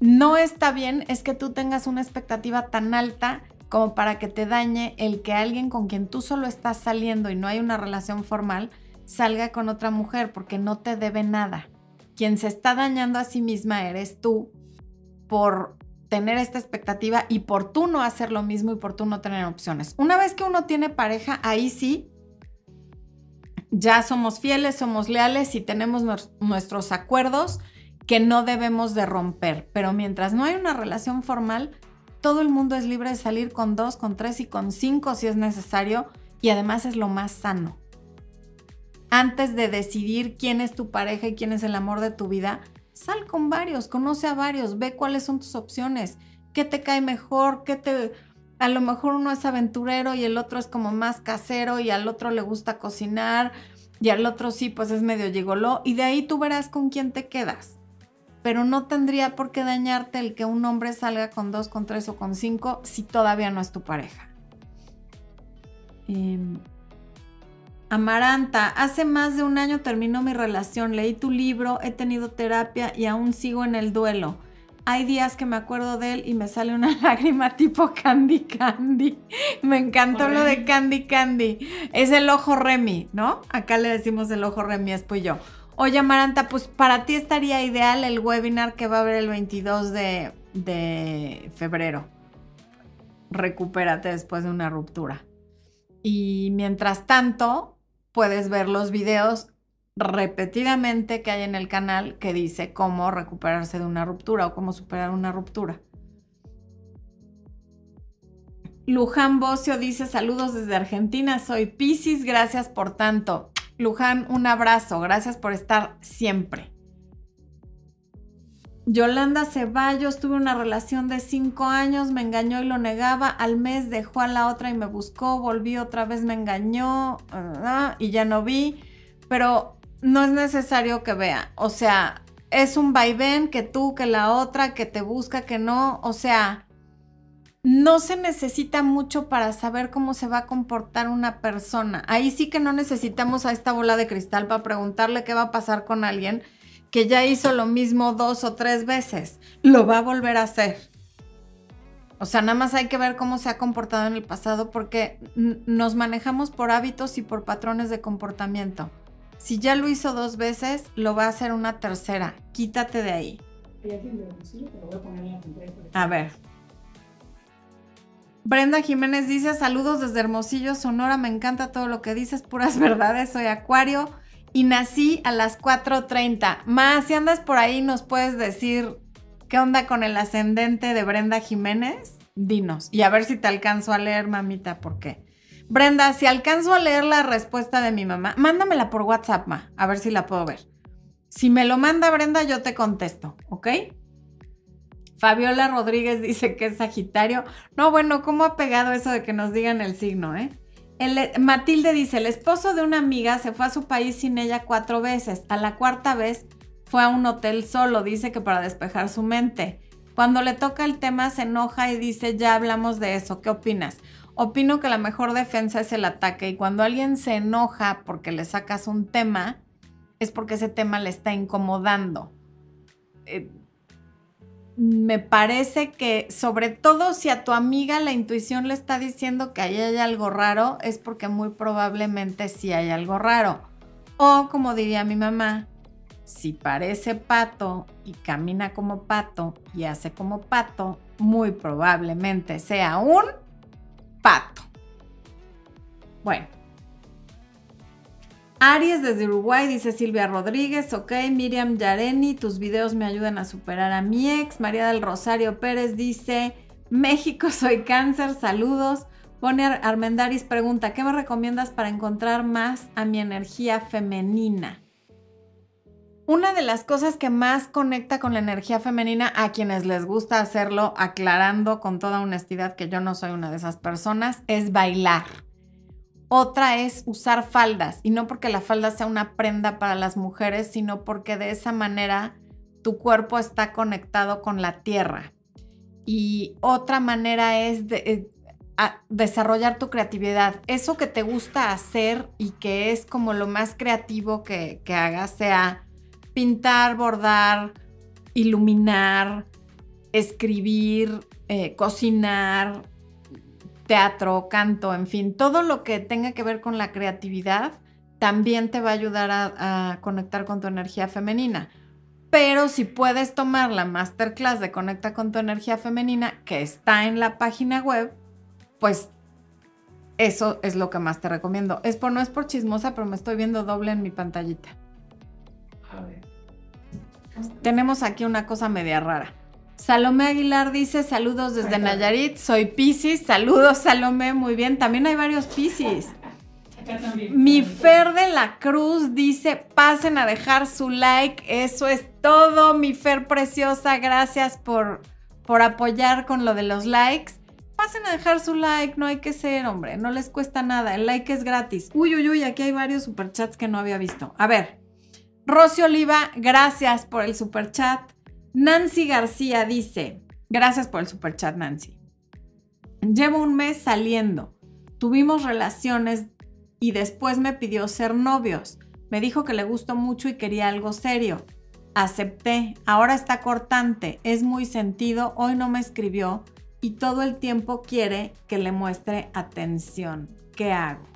no está bien es que tú tengas una expectativa tan alta como para que te dañe el que alguien con quien tú solo estás saliendo y no hay una relación formal salga con otra mujer porque no te debe nada. Quien se está dañando a sí misma eres tú por tener esta expectativa y por tú no hacer lo mismo y por tú no tener opciones. Una vez que uno tiene pareja, ahí sí, ya somos fieles, somos leales y tenemos nuestros acuerdos que no debemos de romper. Pero mientras no hay una relación formal, todo el mundo es libre de salir con dos, con tres y con cinco si es necesario y además es lo más sano. Antes de decidir quién es tu pareja y quién es el amor de tu vida, Sal con varios, conoce a varios, ve cuáles son tus opciones, qué te cae mejor, qué te... A lo mejor uno es aventurero y el otro es como más casero y al otro le gusta cocinar y al otro sí, pues es medio gigoló y de ahí tú verás con quién te quedas. Pero no tendría por qué dañarte el que un hombre salga con dos, con tres o con cinco si todavía no es tu pareja. Eh, Amaranta, hace más de un año terminó mi relación, leí tu libro, he tenido terapia y aún sigo en el duelo. Hay días que me acuerdo de él y me sale una lágrima tipo Candy Candy. Me encantó lo de Candy Candy. Es el ojo Remy, ¿no? Acá le decimos el ojo Remy, es pues yo. Oye, Amaranta, pues para ti estaría ideal el webinar que va a haber el 22 de, de febrero. Recupérate después de una ruptura. Y mientras tanto, puedes ver los videos repetidamente que hay en el canal que dice cómo recuperarse de una ruptura o cómo superar una ruptura. Luján Bocio dice saludos desde Argentina, soy Piscis, gracias por tanto. Luján, un abrazo, gracias por estar siempre. Yolanda Ceballos, tuve una relación de cinco años, me engañó y lo negaba, al mes dejó a la otra y me buscó, volví otra vez, me engañó ah, y ya no vi, pero no es necesario que vea, o sea, es un vaivén que tú, que la otra, que te busca, que no, o sea, no se necesita mucho para saber cómo se va a comportar una persona. Ahí sí que no necesitamos a esta bola de cristal para preguntarle qué va a pasar con alguien que ya hizo lo mismo dos o tres veces, lo va a volver a hacer. O sea, nada más hay que ver cómo se ha comportado en el pasado porque nos manejamos por hábitos y por patrones de comportamiento. Si ya lo hizo dos veces, lo va a hacer una tercera. Quítate de ahí. A ver. Brenda Jiménez dice, saludos desde Hermosillo, Sonora, me encanta todo lo que dices, puras verdades, soy Acuario y nací a las 4.30. Más, si andas por ahí, nos puedes decir qué onda con el ascendente de Brenda Jiménez. Dinos. Y a ver si te alcanzo a leer, mamita, ¿por qué? Brenda, si alcanzo a leer la respuesta de mi mamá, mándamela por WhatsApp, ma, a ver si la puedo ver. Si me lo manda Brenda, yo te contesto, ¿ok? Fabiola Rodríguez dice que es Sagitario. No, bueno, ¿cómo ha pegado eso de que nos digan el signo, eh? Matilde dice, el esposo de una amiga se fue a su país sin ella cuatro veces. A la cuarta vez fue a un hotel solo, dice que para despejar su mente. Cuando le toca el tema se enoja y dice, ya hablamos de eso, ¿qué opinas? Opino que la mejor defensa es el ataque y cuando alguien se enoja porque le sacas un tema, es porque ese tema le está incomodando. Eh, me parece que sobre todo si a tu amiga la intuición le está diciendo que ahí hay algo raro, es porque muy probablemente sí hay algo raro. O como diría mi mamá, si parece pato y camina como pato y hace como pato, muy probablemente sea un pato. Bueno. Aries desde Uruguay, dice Silvia Rodríguez, ok. Miriam Yareni, tus videos me ayudan a superar a mi ex. María del Rosario Pérez dice, México, soy cáncer, saludos. Pone Armendaris pregunta, ¿qué me recomiendas para encontrar más a mi energía femenina? Una de las cosas que más conecta con la energía femenina a quienes les gusta hacerlo, aclarando con toda honestidad que yo no soy una de esas personas, es bailar. Otra es usar faldas, y no porque la falda sea una prenda para las mujeres, sino porque de esa manera tu cuerpo está conectado con la tierra. Y otra manera es eh, desarrollar tu creatividad. Eso que te gusta hacer y que es como lo más creativo que, hagas, sea pintar, bordar, iluminar, escribir, eh, cocinar, teatro, canto, en fin, todo lo que tenga que ver con la creatividad también te va a ayudar a, conectar con tu energía femenina. Pero si puedes tomar la masterclass de Conecta con tu energía femenina que está en la página web, pues eso es lo que más te recomiendo. Es por no es por chismosa, pero me estoy viendo doble en mi pantallita. A ver. Tenemos aquí una cosa media rara. Salomé Aguilar dice saludos desde Nayarit, soy Piscis, saludos Salomé, muy bien, también hay varios Piscis. Mi Fer de la Cruz dice, pasen a dejar su like, eso es todo, mi Fer preciosa, gracias por, por apoyar con lo de los likes. Pasen a dejar su like, no hay que ser, hombre, no les cuesta nada, el like es gratis. Uy, uy, uy, aquí hay varios superchats que no había visto. A ver, Rosy Oliva, gracias por el superchat. Nancy García dice, gracias por el super chat Nancy. Llevo un mes saliendo, tuvimos relaciones y después me pidió ser novios. Me dijo que le gustó mucho y quería algo serio. Acepté, ahora está cortante, es muy sentido, hoy no me escribió y todo el tiempo quiere que le muestre atención. ¿Qué hago?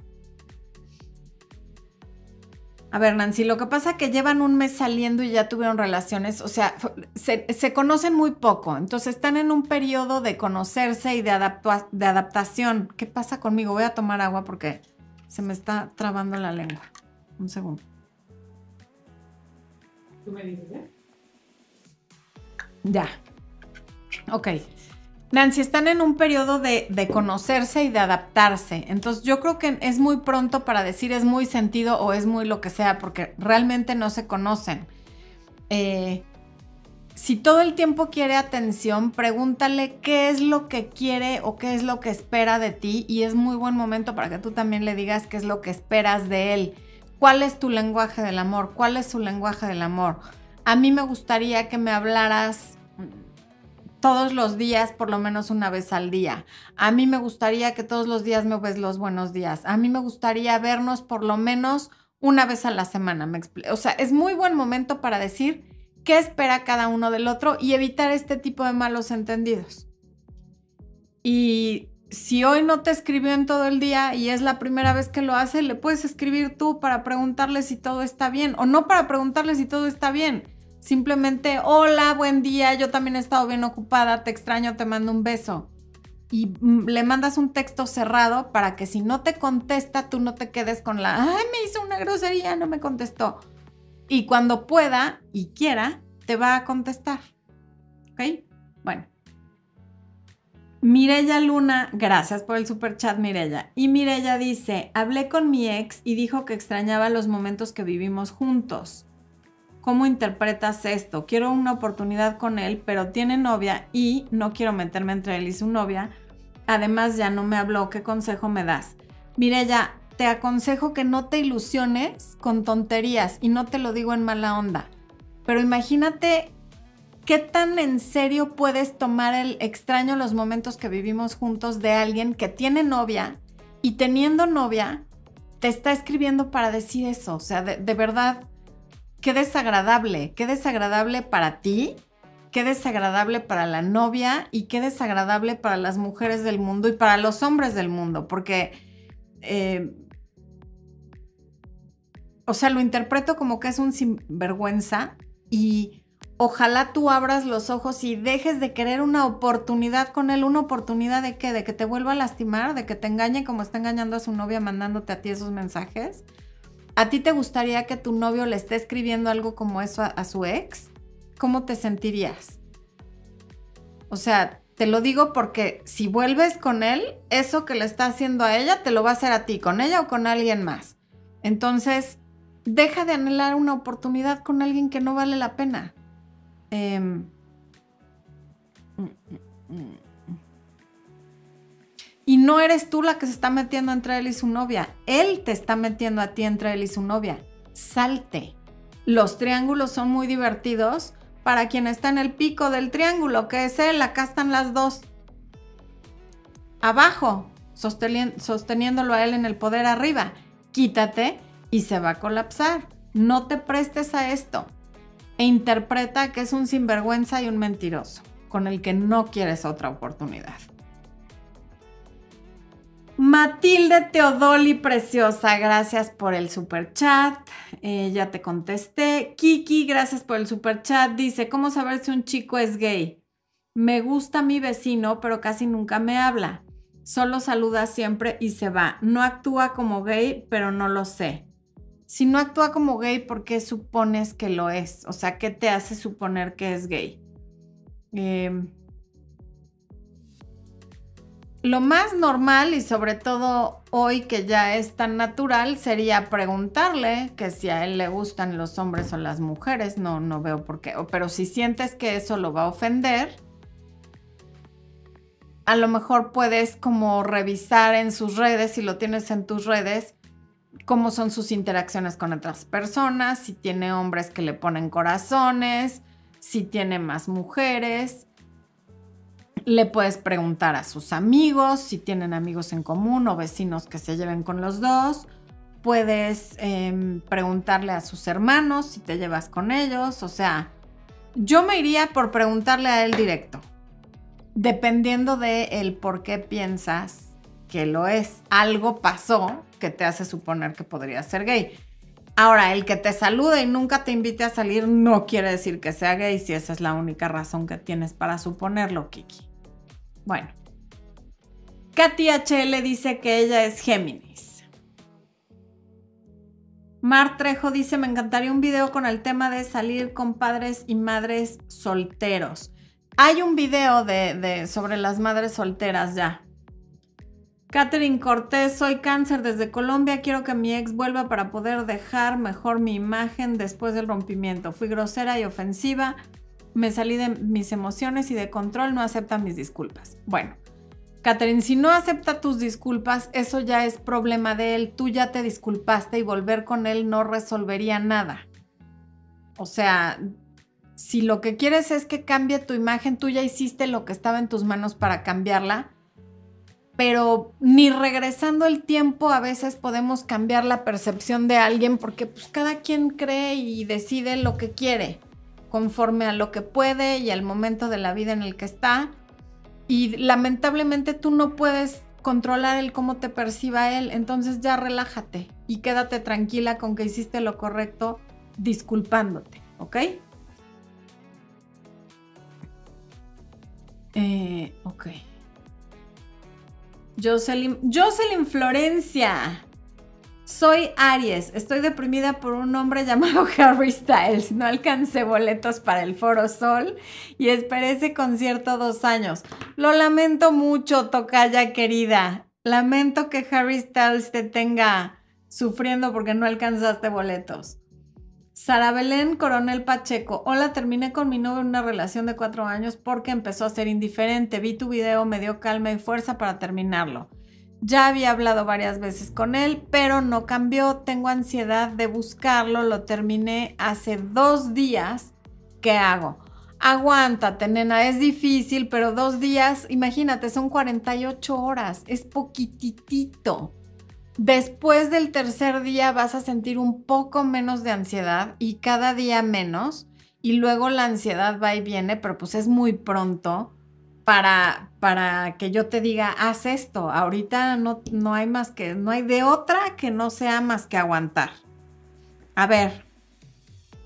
A ver, Nancy, lo que pasa es que llevan un mes saliendo y ya tuvieron relaciones, o sea, se, conocen muy poco, entonces están en un periodo de conocerse y de, de adaptación. ¿Qué pasa conmigo? Voy a tomar agua porque se me está trabando la lengua. Un segundo. ¿Tú me dices, eh? Ya. Ok. Nancy, están en un periodo de, conocerse y de adaptarse. Entonces yo creo que es muy pronto para decir es muy sentido o es muy lo que sea, porque realmente no se conocen. Eh, si todo el tiempo quiere atención, pregúntale qué es lo que quiere o qué es lo que espera de ti y es muy buen momento para que tú también le digas qué es lo que esperas de él. ¿Cuál es tu lenguaje del amor? ¿Cuál es su lenguaje del amor? A mí me gustaría que me hablaras todos los días, por lo menos una vez al día. A mí me gustaría que todos los días me ves los buenos días. A mí me gustaría vernos por lo menos una vez a la semana. Me o sea, es muy buen momento para decir qué espera cada uno del otro y evitar este tipo de malos entendidos. Y si hoy no te escribió en todo el día y es la primera vez que lo hace, le puedes escribir tú para preguntarle si todo está bien o no para preguntarle si todo está bien Simplemente, hola, buen día, yo también he estado bien ocupada, te extraño, te mando un beso. Y mm, le mandas un texto cerrado para que si no te contesta, tú no te quedes con la, ay, me hizo una grosería, no me contestó. Y cuando pueda y quiera, te va a contestar. ¿Ok? Bueno. Mirella Luna, gracias por el super chat, Mirella. Y Mirella dice: Hablé con mi ex y dijo que extrañaba los momentos que vivimos juntos. ¿Cómo interpretas esto? Quiero una oportunidad con él, pero tiene novia y no quiero meterme entre él y su novia. Además, ya no me habló. ¿Qué consejo me das? ya te aconsejo que no te ilusiones con tonterías y no te lo digo en mala onda. Pero imagínate qué tan en serio puedes tomar el extraño los momentos que vivimos juntos de alguien que tiene novia y teniendo novia te está escribiendo para decir eso. O sea, de verdad qué desagradable, qué desagradable para ti, qué desagradable para la novia y qué desagradable para las mujeres del mundo y para los hombres del mundo, porque, eh, o sea, lo interpreto como que es un sinvergüenza y ojalá tú abras los ojos y dejes de querer una oportunidad con él, una oportunidad de qué, de que te vuelva a lastimar, de que te engañe como está engañando a su novia mandándote a ti esos mensajes ¿A ti te gustaría que tu novio le esté escribiendo algo como eso a, su ex? ¿Cómo te sentirías? O sea, te lo digo porque si vuelves con él, eso que le está haciendo a ella te lo va a hacer a ti, con ella o con alguien más. Entonces, deja de anhelar una oportunidad con alguien que no vale la pena. Em, y no eres tú la que se está metiendo entre él y su novia. Él te está metiendo a ti entre él y su novia. Salte. Los triángulos son muy divertidos para quien está en el pico del triángulo, que es él. Acá están las dos. Abajo, sosteniéndolo a él en el poder arriba. Quítate y se va a colapsar. No te prestes a esto. E interpreta que es un sinvergüenza y un mentiroso, con el que no quieres otra oportunidad. Matilde Teodoli, preciosa, gracias por el super chat. Eh, ya te contesté. Kiki, gracias por el super chat. Dice, ¿cómo saber si un chico es gay? Me gusta mi vecino, pero casi nunca me habla. Solo saluda siempre y se va. No actúa como gay, pero no lo sé. Si no actúa como gay, ¿por qué supones que lo es? O sea, ¿qué te hace suponer que es gay? Eh, lo más normal y sobre todo hoy que ya es tan natural sería preguntarle que si a él le gustan los hombres o las mujeres, no, no veo por qué, pero si sientes que eso lo va a ofender, a lo mejor puedes como revisar en sus redes, si lo tienes en tus redes, cómo son sus interacciones con otras personas, si tiene hombres que le ponen corazones, si tiene más mujeres le puedes preguntar a sus amigos si tienen amigos en común o vecinos que se lleven con los dos. Puedes em, preguntarle a sus hermanos si te llevas con ellos. O sea, yo me iría por preguntarle a él directo. Dependiendo de el por qué piensas que lo es. Algo pasó que te hace suponer que podría ser gay. Ahora, el que te salude y nunca te invite a salir no quiere decir que sea gay si esa es la única razón que tienes para suponerlo, Kiki. Bueno. Katy HL dice que ella es Géminis. Mar Trejo dice, me encantaría un video con el tema de salir con padres y madres solteros. Hay un video de, sobre las madres solteras ya. Catherine Cortés, soy cáncer desde Colombia, quiero que mi ex vuelva para poder dejar mejor mi imagen después del rompimiento. Fui grosera y ofensiva, me salí de mis emociones y de control, no acepta mis disculpas. Bueno, Catherine, si no acepta tus disculpas, eso ya es problema de él. Tú ya te disculpaste y volver con él no resolvería nada. O sea, si lo que quieres es que cambie tu imagen, tú ya hiciste lo que estaba en tus manos para cambiarla. Pero ni regresando el tiempo a veces podemos cambiar la percepción de alguien porque pues cada quien cree y decide lo que quiere conforme a lo que puede y al momento de la vida en el que está. Y lamentablemente tú no puedes controlar el cómo te perciba él, entonces ya relájate y quédate tranquila con que hiciste lo correcto disculpándote, ¿ok? Eh, ok. Jocelyn, Jocelyn Florencia. Soy Aries, estoy deprimida por un hombre llamado Harry Styles. No alcancé boletos para el Foro Sol y esperé ese concierto dos años. Lo lamento mucho, tocaya querida. Lamento que Harry Styles te tenga sufriendo porque no alcanzaste boletos. Sara Belén Coronel Pacheco. Hola, terminé con mi novio en una relación de cuatro años porque empezó a ser indiferente. Vi tu video, me dio calma y fuerza para terminarlo. Ya había hablado varias veces con él, pero no cambió. Tengo ansiedad de buscarlo. Lo terminé hace dos días. ¿Qué hago? Aguántate, nena. Es difícil, pero dos días, imagínate, son 48 horas. Es poquitito. Después del tercer día vas a sentir un poco menos de ansiedad y cada día menos. Y luego la ansiedad va y viene, pero pues es muy pronto para, para que yo te diga, haz esto. Ahorita no, no hay más que, no hay de otra que no sea más que aguantar. A ver,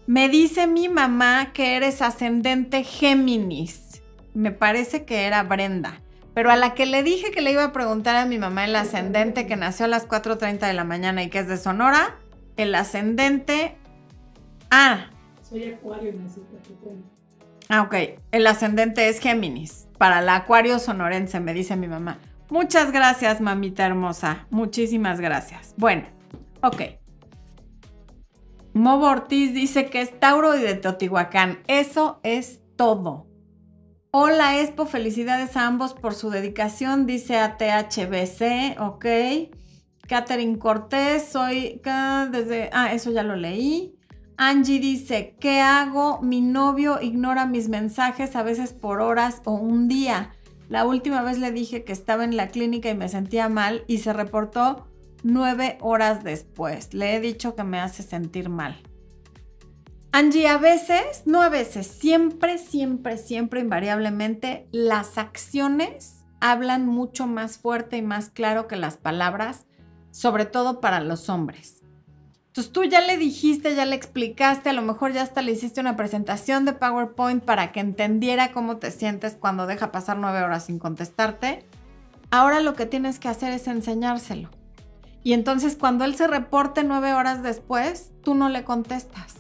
me dice mi mamá que eres ascendente Géminis. Me parece que era Brenda. Pero a la que le dije que le iba a preguntar a mi mamá el ascendente que nació a las 4.30 de la mañana y que es de Sonora, el ascendente. Ah, Soy acuario nací Capricornio. Ah, ok. El ascendente es Géminis. Para la Acuario sonorense, me dice mi mamá. Muchas gracias, mamita hermosa. Muchísimas gracias. Bueno, ok. Mobo Ortiz dice que es Tauro y de Teotihuacán. Eso es todo. Hola, Expo. Felicidades a ambos por su dedicación, dice ATHBC. Ok. Catherine Cortés, soy desde. Ah, eso ya lo leí. Angie dice: ¿Qué hago? Mi novio ignora mis mensajes a veces por horas o un día. La última vez le dije que estaba en la clínica y me sentía mal y se reportó nueve horas después. Le he dicho que me hace sentir mal. Angie, a veces, no a veces, siempre, siempre, siempre, invariablemente, las acciones hablan mucho más fuerte y más claro que las palabras, sobre todo para los hombres. Tú ya le dijiste, ya le explicaste, a lo mejor ya hasta le hiciste una presentación de PowerPoint para que entendiera cómo te sientes cuando deja pasar nueve horas sin contestarte. Ahora lo que tienes que hacer es enseñárselo. Y entonces cuando él se reporte nueve horas después, tú no le contestas.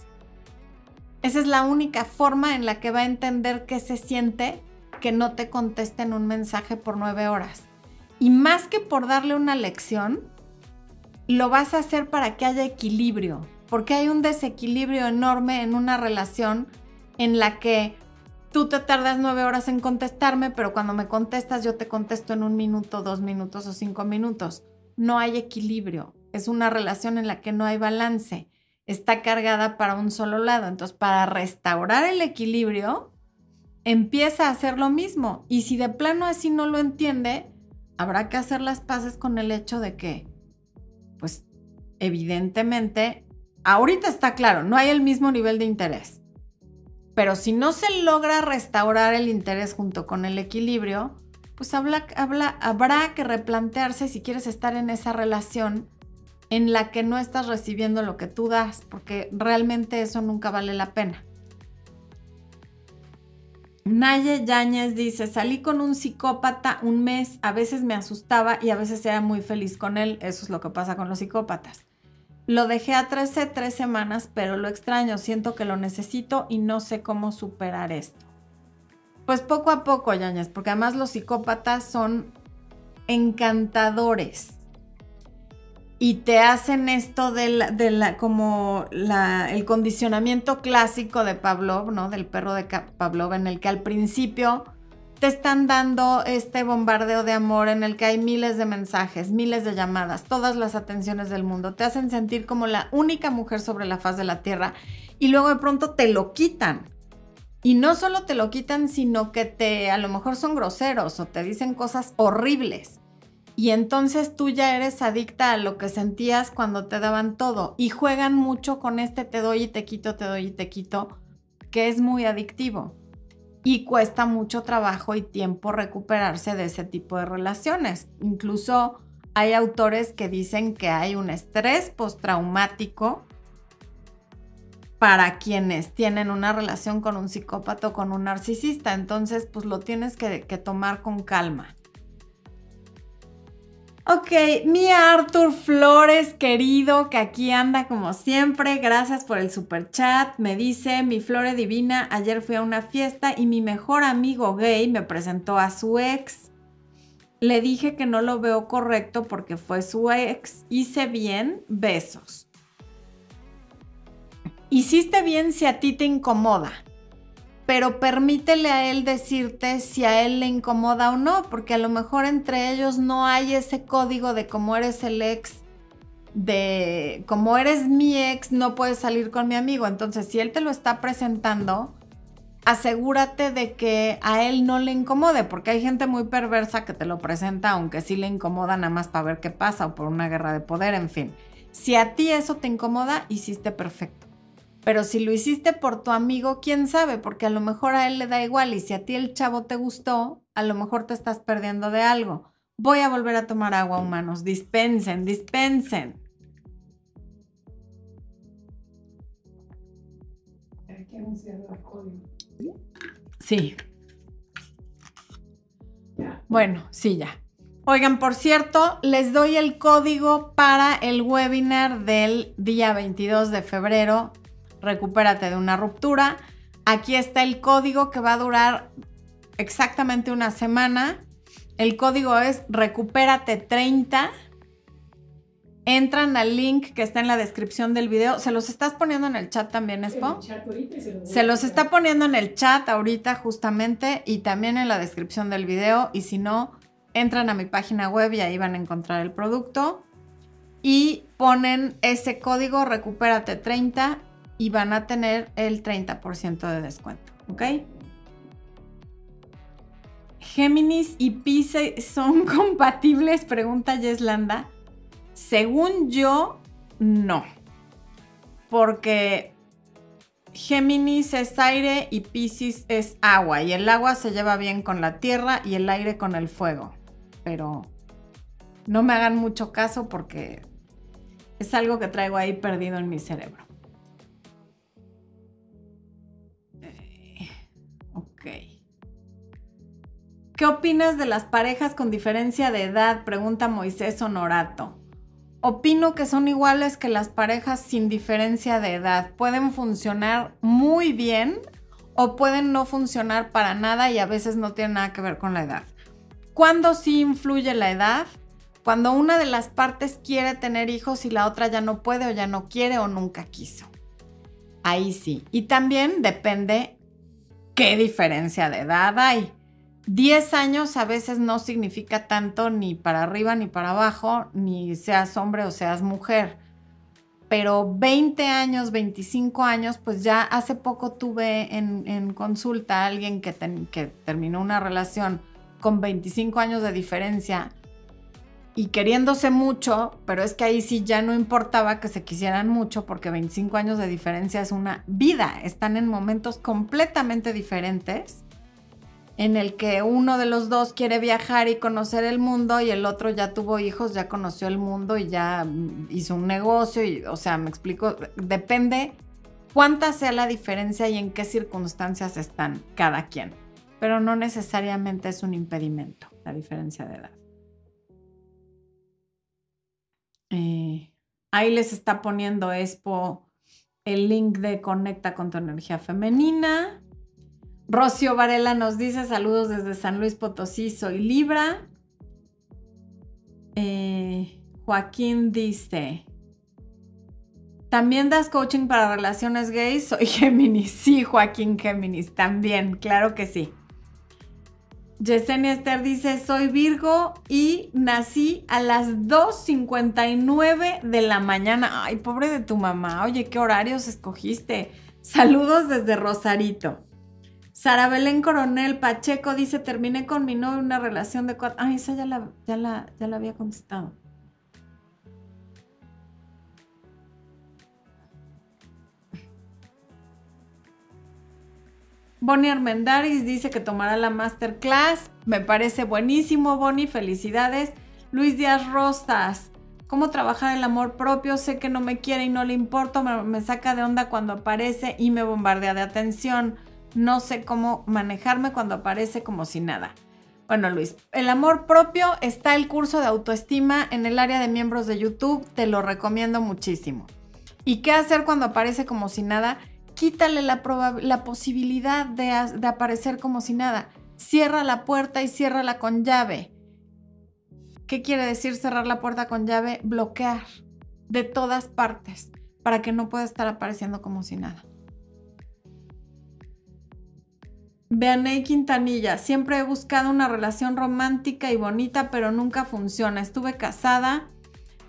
Esa es la única forma en la que va a entender qué se siente que no te contesten un mensaje por nueve horas. Y más que por darle una lección, lo vas a hacer para que haya equilibrio, porque hay un desequilibrio enorme en una relación en la que tú te tardas nueve horas en contestarme, pero cuando me contestas yo te contesto en un minuto, dos minutos o cinco minutos. No hay equilibrio. Es una relación en la que no hay balance. Está cargada para un solo lado. Entonces, para restaurar el equilibrio, empieza a hacer lo mismo. Y si de plano así no lo entiende, habrá que hacer las paces con el hecho de que, pues, evidentemente, ahorita está claro, no hay el mismo nivel de interés. Pero si no se logra restaurar el interés junto con el equilibrio, pues habla, habla, habrá que replantearse si quieres estar en esa relación en la que no estás recibiendo lo que tú das, porque realmente eso nunca vale la pena. Naye Yáñez dice, salí con un psicópata un mes, a veces me asustaba y a veces era muy feliz con él, eso es lo que pasa con los psicópatas. Lo dejé a 13, tres semanas, pero lo extraño, siento que lo necesito y no sé cómo superar esto. Pues poco a poco, Yáñez, porque además los psicópatas son encantadores y te hacen esto de la, de la como el condicionamiento clásico de Pavlov, ¿no? Del perro de Pavlov, en el que al principio te están dando este bombardeo de amor en el que hay miles de mensajes, miles de llamadas, todas las atenciones del mundo, te hacen sentir como la única mujer sobre la faz de la tierra y luego de pronto te lo quitan. Y no solo te lo quitan, sino que te a lo mejor son groseros o te dicen cosas horribles. Y entonces tú ya eres adicta a lo que sentías cuando te daban todo. Y juegan mucho con este te doy y te quito, te doy y te quito, que es muy adictivo. Y cuesta mucho trabajo y tiempo recuperarse de ese tipo de relaciones. Incluso hay autores que dicen que hay un estrés postraumático para quienes tienen una relación con un psicópata o con un narcisista. Entonces, pues lo tienes que, que tomar con calma. Ok, mi Arthur Flores, querido, que aquí anda como siempre, gracias por el super chat. Me dice, mi Flore Divina, ayer fui a una fiesta y mi mejor amigo gay me presentó a su ex. Le dije que no lo veo correcto porque fue su ex. Hice bien, besos. Hiciste bien si a ti te incomoda pero permítele a él decirte si a él le incomoda o no, porque a lo mejor entre ellos no hay ese código de cómo eres el ex, de como eres mi ex, no puedes salir con mi amigo. Entonces, si él te lo está presentando, asegúrate de que a él no le incomode, porque hay gente muy perversa que te lo presenta, aunque sí le incomoda nada más para ver qué pasa o por una guerra de poder, en fin. Si a ti eso te incomoda, hiciste perfecto. Pero si lo hiciste por tu amigo, quién sabe, porque a lo mejor a él le da igual y si a ti el chavo te gustó, a lo mejor te estás perdiendo de algo. Voy a volver a tomar agua, humanos. Dispensen, dispensen. Sí. Bueno, sí, ya. Oigan, por cierto, les doy el código para el webinar del día 22 de febrero. Recupérate de una ruptura. Aquí está el código que va a durar exactamente una semana. El código es recupérate 30 entran al link que está en la descripción del video. ¿Se los estás poniendo en el chat también, Expo? se, los está poniendo en el chat ahorita justamente y también en la descripción del video. Y si no, entran a mi página web y ahí van a encontrar el producto. Y ponen ese código recupérate 30 y van a tener el 30% de descuento. ¿Ok? Géminis y Pisces son compatibles, pregunta Yeslanda. Según yo, no. Porque Géminis es aire y Pisces es agua. Y el agua se lleva bien con la tierra y el aire con el fuego. Pero no me hagan mucho caso porque es algo que traigo ahí perdido en mi cerebro. ¿Qué opinas de las parejas con diferencia de edad? Pregunta Moisés Honorato. Opino que son iguales que las parejas sin diferencia de edad. Pueden funcionar muy bien o pueden no funcionar para nada y a veces no tienen nada que ver con la edad. ¿Cuándo sí influye la edad? Cuando una de las partes quiere tener hijos y la otra ya no puede o ya no quiere o nunca quiso. Ahí sí. Y también depende qué diferencia de edad hay. 10 años a veces no significa tanto ni para arriba ni para abajo, ni seas hombre o seas mujer. Pero 20 años, 25 años, pues ya hace poco tuve en, consulta a alguien que, que terminó una relación con 25 años de diferencia y queriéndose mucho, pero es que ahí sí ya no importaba que se quisieran mucho porque 25 años de diferencia es una vida, están en momentos completamente diferentes en el que uno de los dos quiere viajar y conocer el mundo y el otro ya tuvo hijos, ya conoció el mundo y ya mm, hizo un negocio y, o sea, me explico, depende cuánta sea la diferencia y en qué circunstancias están cada quien, pero no necesariamente es un impedimento la diferencia de edad. Eh, ahí les está poniendo Expo el link de Conecta con tu energía femenina. Rocio Varela nos dice saludos desde San Luis Potosí, soy Libra. Eh, Joaquín dice, ¿también das coaching para relaciones gays? Soy Géminis. Sí, Joaquín Géminis, también, claro que sí. Yesenia Esther dice, soy Virgo y nací a las 2.59 de la mañana. Ay, pobre de tu mamá. Oye, ¿qué horarios escogiste? Saludos desde Rosarito. Sara Belén Coronel Pacheco dice, terminé con mi novio una relación de cuatro... Ay, esa ya la, ya la, ya la había contestado. Bonnie Armendaris dice que tomará la masterclass. Me parece buenísimo, Bonnie. Felicidades. Luis Díaz Rosas. ¿Cómo trabajar el amor propio? Sé que no me quiere y no le importa. Me, me saca de onda cuando aparece y me bombardea de atención no sé cómo manejarme cuando aparece como si nada. Bueno, Luis, el amor propio está el curso de autoestima en el área de miembros de YouTube, te lo recomiendo muchísimo. ¿Y qué hacer cuando aparece como si nada? Quítale la, posibilidad de, de aparecer como si nada. Cierra la puerta y ciérrala con llave. ¿Qué quiere decir cerrar la puerta con llave? Bloquear de todas partes para que no pueda estar apareciendo como si nada. Veaney Quintanilla, siempre he buscado una relación romántica y bonita, pero nunca funciona. Estuve casada,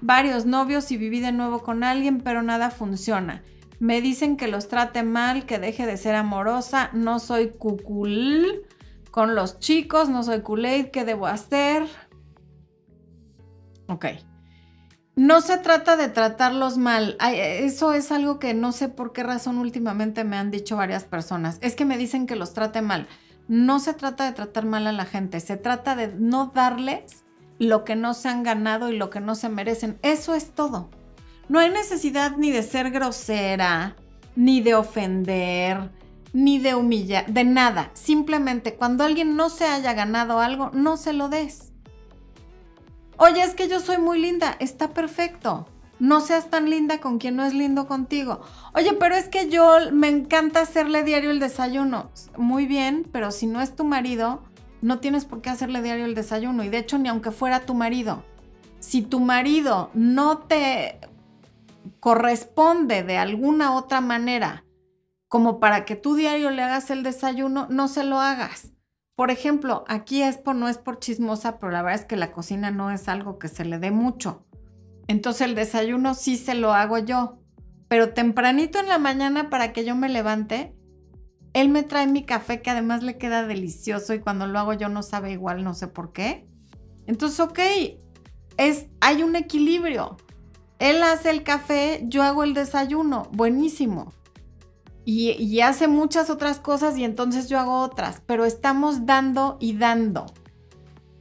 varios novios y viví de nuevo con alguien, pero nada funciona. Me dicen que los trate mal, que deje de ser amorosa, no soy cucul con los chicos, no soy culeid, ¿qué debo hacer? Ok. No se trata de tratarlos mal. eso es algo que no sé por qué razón últimamente me han dicho varias personas. Es que me dicen que los trate mal. No se trata de tratar mal a la gente, se trata de no darles lo que no se han ganado y lo que no se merecen. Eso es todo. No hay necesidad ni de ser grosera, ni de ofender, ni de humillar, de nada. Simplemente cuando alguien no se haya ganado algo, no se lo des Oye, es que yo soy muy linda. Está perfecto. No seas tan linda con quien no es lindo contigo. Oye, pero es que yo me encanta hacerle diario el desayuno. Muy bien, pero si no es tu marido, no tienes por qué hacerle diario el desayuno. Y de hecho, ni aunque fuera tu marido. Si tu marido no te corresponde de alguna otra manera como para que tú diario le hagas el desayuno, no se lo hagas. Por ejemplo, aquí Expo no es por chismosa, pero la verdad es que la cocina no es algo que se le dé mucho. Entonces el desayuno sí se lo hago yo. Pero tempranito en la mañana para que yo me levante, él me trae mi café que además le queda delicioso y cuando lo hago yo no sabe igual, no sé por qué. Entonces, ok, es, hay un equilibrio. Él hace el café, yo hago el desayuno, buenísimo. Y, hace muchas otras cosas y entonces yo hago otras, pero estamos dando y dando.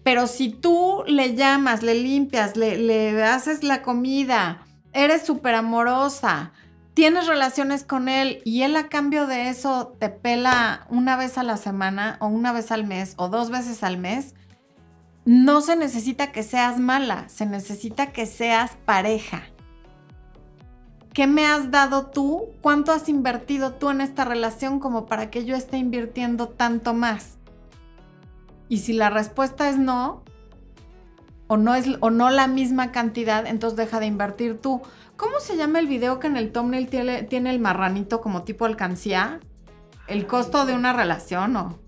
Pero si tú le llamas, le limpias, le, haces la comida, eres súper amorosa, tienes relaciones con él y él a cambio de eso te pela una vez a la semana o una vez al mes o dos veces al mes, no se necesita que seas mala, se necesita que seas pareja. ¿Qué me has dado tú? ¿Cuánto has invertido tú en esta relación como para que yo esté invirtiendo tanto más? Y si la respuesta es no, o no es o no la misma cantidad, entonces deja de invertir tú. ¿Cómo se llama el video que en el thumbnail tiene, el marranito como tipo alcancía? ¿El costo de una relación o?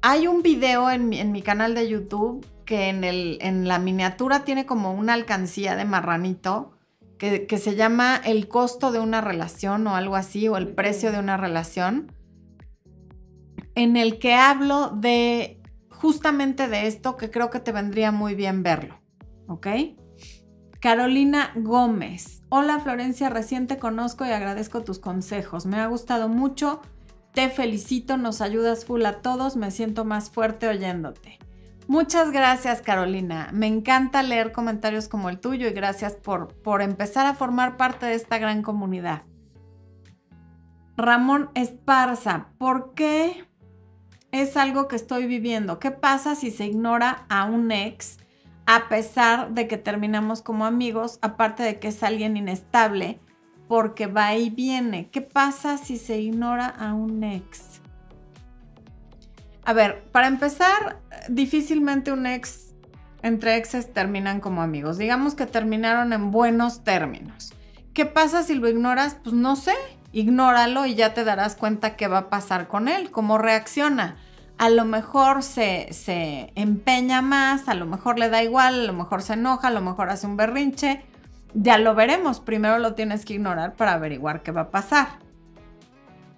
Hay un video en mi, canal de YouTube que en la miniatura tiene como una alcancía de marranito que, que se llama el costo de una relación o algo así, o el precio de una relación en el que hablo de justamente de esto que creo que te vendría muy bien verlo, ¿ok? Carolina Gómez. Hola Florencia, recién te conozco y agradezco tus consejos. Me ha gustado mucho. Te felicito, nos ayudas full a todos. Me siento más fuerte oyéndote. Muchas gracias Carolina. Me encanta leer comentarios como el tuyo y gracias por, por empezar a formar parte de esta gran comunidad. Ramón Esparza, ¿por qué es algo que estoy viviendo. ¿Qué pasa si se ignora a un ex a pesar de que terminamos como amigos, aparte de que es alguien inestable porque va y viene? ¿Qué pasa si se ignora a un ex? A ver, para empezar, difícilmente un ex entre exes terminan como amigos. Digamos que terminaron en buenos términos. ¿Qué pasa si lo ignoras? Pues no sé, ignóralo y ya te darás cuenta qué va a pasar con él, cómo reacciona. A lo mejor se, se empeña más, a lo mejor le da igual, a lo mejor se enoja, a lo mejor hace un berrinche. Ya lo veremos. Primero lo tienes que ignorar para averiguar qué va a pasar.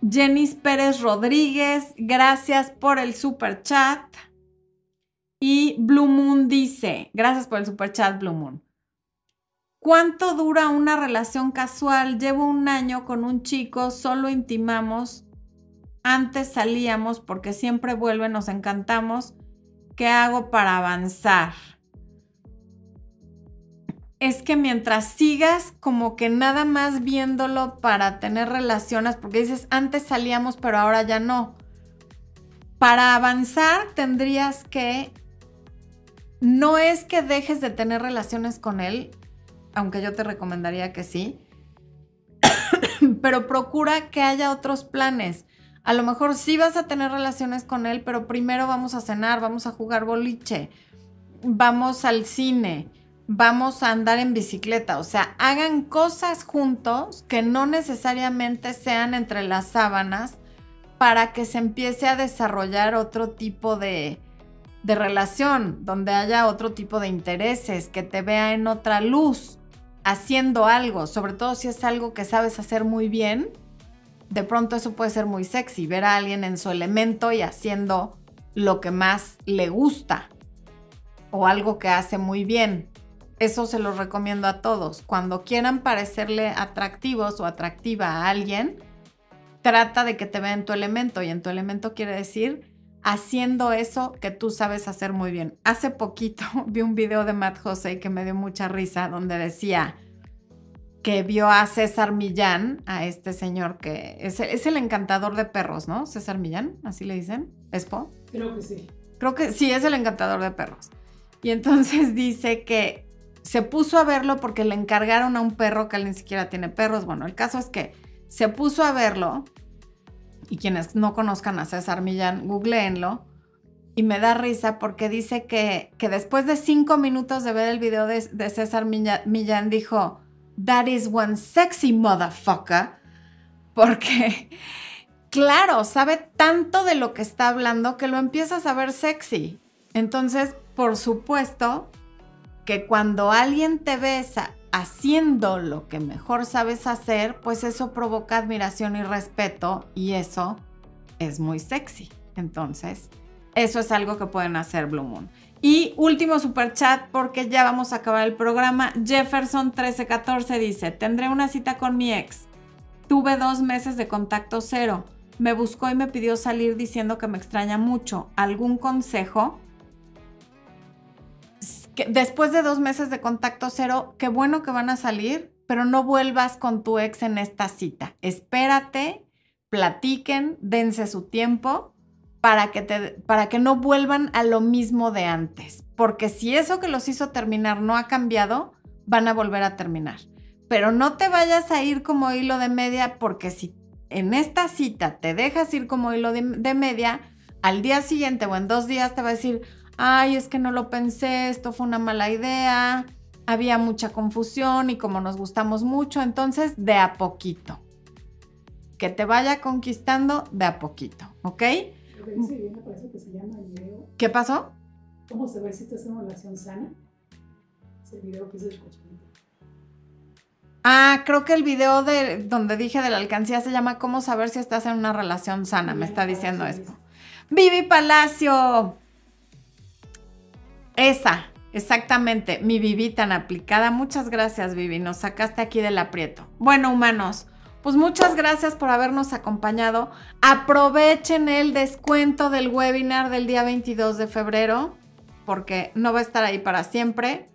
Jenny Pérez Rodríguez, gracias por el super chat. Y Blue Moon dice, gracias por el super chat, Blue Moon. ¿Cuánto dura una relación casual? Llevo un año con un chico, solo intimamos. Antes salíamos porque siempre vuelve, nos encantamos. ¿Qué hago para avanzar? Es que mientras sigas como que nada más viéndolo para tener relaciones, porque dices, antes salíamos pero ahora ya no. Para avanzar tendrías que, no es que dejes de tener relaciones con él, aunque yo te recomendaría que sí, pero procura que haya otros planes. A lo mejor sí vas a tener relaciones con él, pero primero vamos a cenar, vamos a jugar boliche, vamos al cine, vamos a andar en bicicleta. O sea, hagan cosas juntos que no necesariamente sean entre las sábanas para que se empiece a desarrollar otro tipo de, de relación, donde haya otro tipo de intereses, que te vea en otra luz haciendo algo, sobre todo si es algo que sabes hacer muy bien, de pronto eso puede ser muy sexy, ver a alguien en su elemento y haciendo lo que más le gusta o algo que hace muy bien. Eso se lo recomiendo a todos. Cuando quieran parecerle atractivos o atractiva a alguien, trata de que te vea en tu elemento y en tu elemento quiere decir haciendo eso que tú sabes hacer muy bien. Hace poquito vi un video de Matt Jose que me dio mucha risa donde decía que vio a César Millán, a este señor que es, es el encantador de perros, ¿no? César Millán, así le dicen, ¿Espo? Creo que sí. Creo que sí, es el encantador de perros. Y entonces dice que se puso a verlo porque le encargaron a un perro que él ni siquiera tiene perros. Bueno, el caso es que se puso a verlo y quienes no conozcan a César Millán, googleenlo. Y me da risa porque dice que, que después de cinco minutos de ver el video de, de César Millán dijo, That is one sexy motherfucker. Porque, claro, sabe tanto de lo que está hablando que lo empiezas a ver sexy. Entonces, por supuesto que cuando alguien te besa haciendo lo que mejor sabes hacer, pues eso provoca admiración y respeto y eso es muy sexy. Entonces, eso es algo que pueden hacer Blue Moon. Y último super chat porque ya vamos a acabar el programa. Jefferson 1314 dice, tendré una cita con mi ex. Tuve dos meses de contacto cero. Me buscó y me pidió salir diciendo que me extraña mucho. ¿Algún consejo? Después de dos meses de contacto cero, qué bueno que van a salir, pero no vuelvas con tu ex en esta cita. Espérate, platiquen, dense su tiempo para que, te, para que no vuelvan a lo mismo de antes. Porque si eso que los hizo terminar no ha cambiado, van a volver a terminar. Pero no te vayas a ir como hilo de media porque si en esta cita te dejas ir como hilo de, de media, al día siguiente o en dos días te va a decir, ay, es que no lo pensé, esto fue una mala idea, había mucha confusión y como nos gustamos mucho, entonces de a poquito. Que te vaya conquistando de a poquito, ¿ok? ¿Qué pasó? ¿Cómo saber si estás en una relación sana? Es el video que el Ah, creo que el video de donde dije de la alcancía se llama ¿Cómo saber si estás en una relación sana? Me está diciendo esto. Vivi Palacio, esa, exactamente, mi Vivi tan aplicada. Muchas gracias, Vivi, nos sacaste aquí del aprieto. Bueno, humanos, pues muchas gracias por habernos acompañado. Aprovechen el descuento del webinar del día 22 de febrero, porque no va a estar ahí para siempre.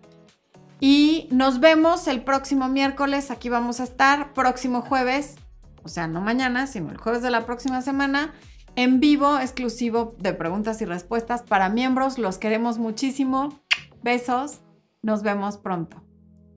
Y nos vemos el próximo miércoles, aquí vamos a estar, próximo jueves, o sea, no mañana, sino el jueves de la próxima semana en vivo exclusivo de preguntas y respuestas para miembros. Los queremos muchísimo. Besos. Nos vemos pronto.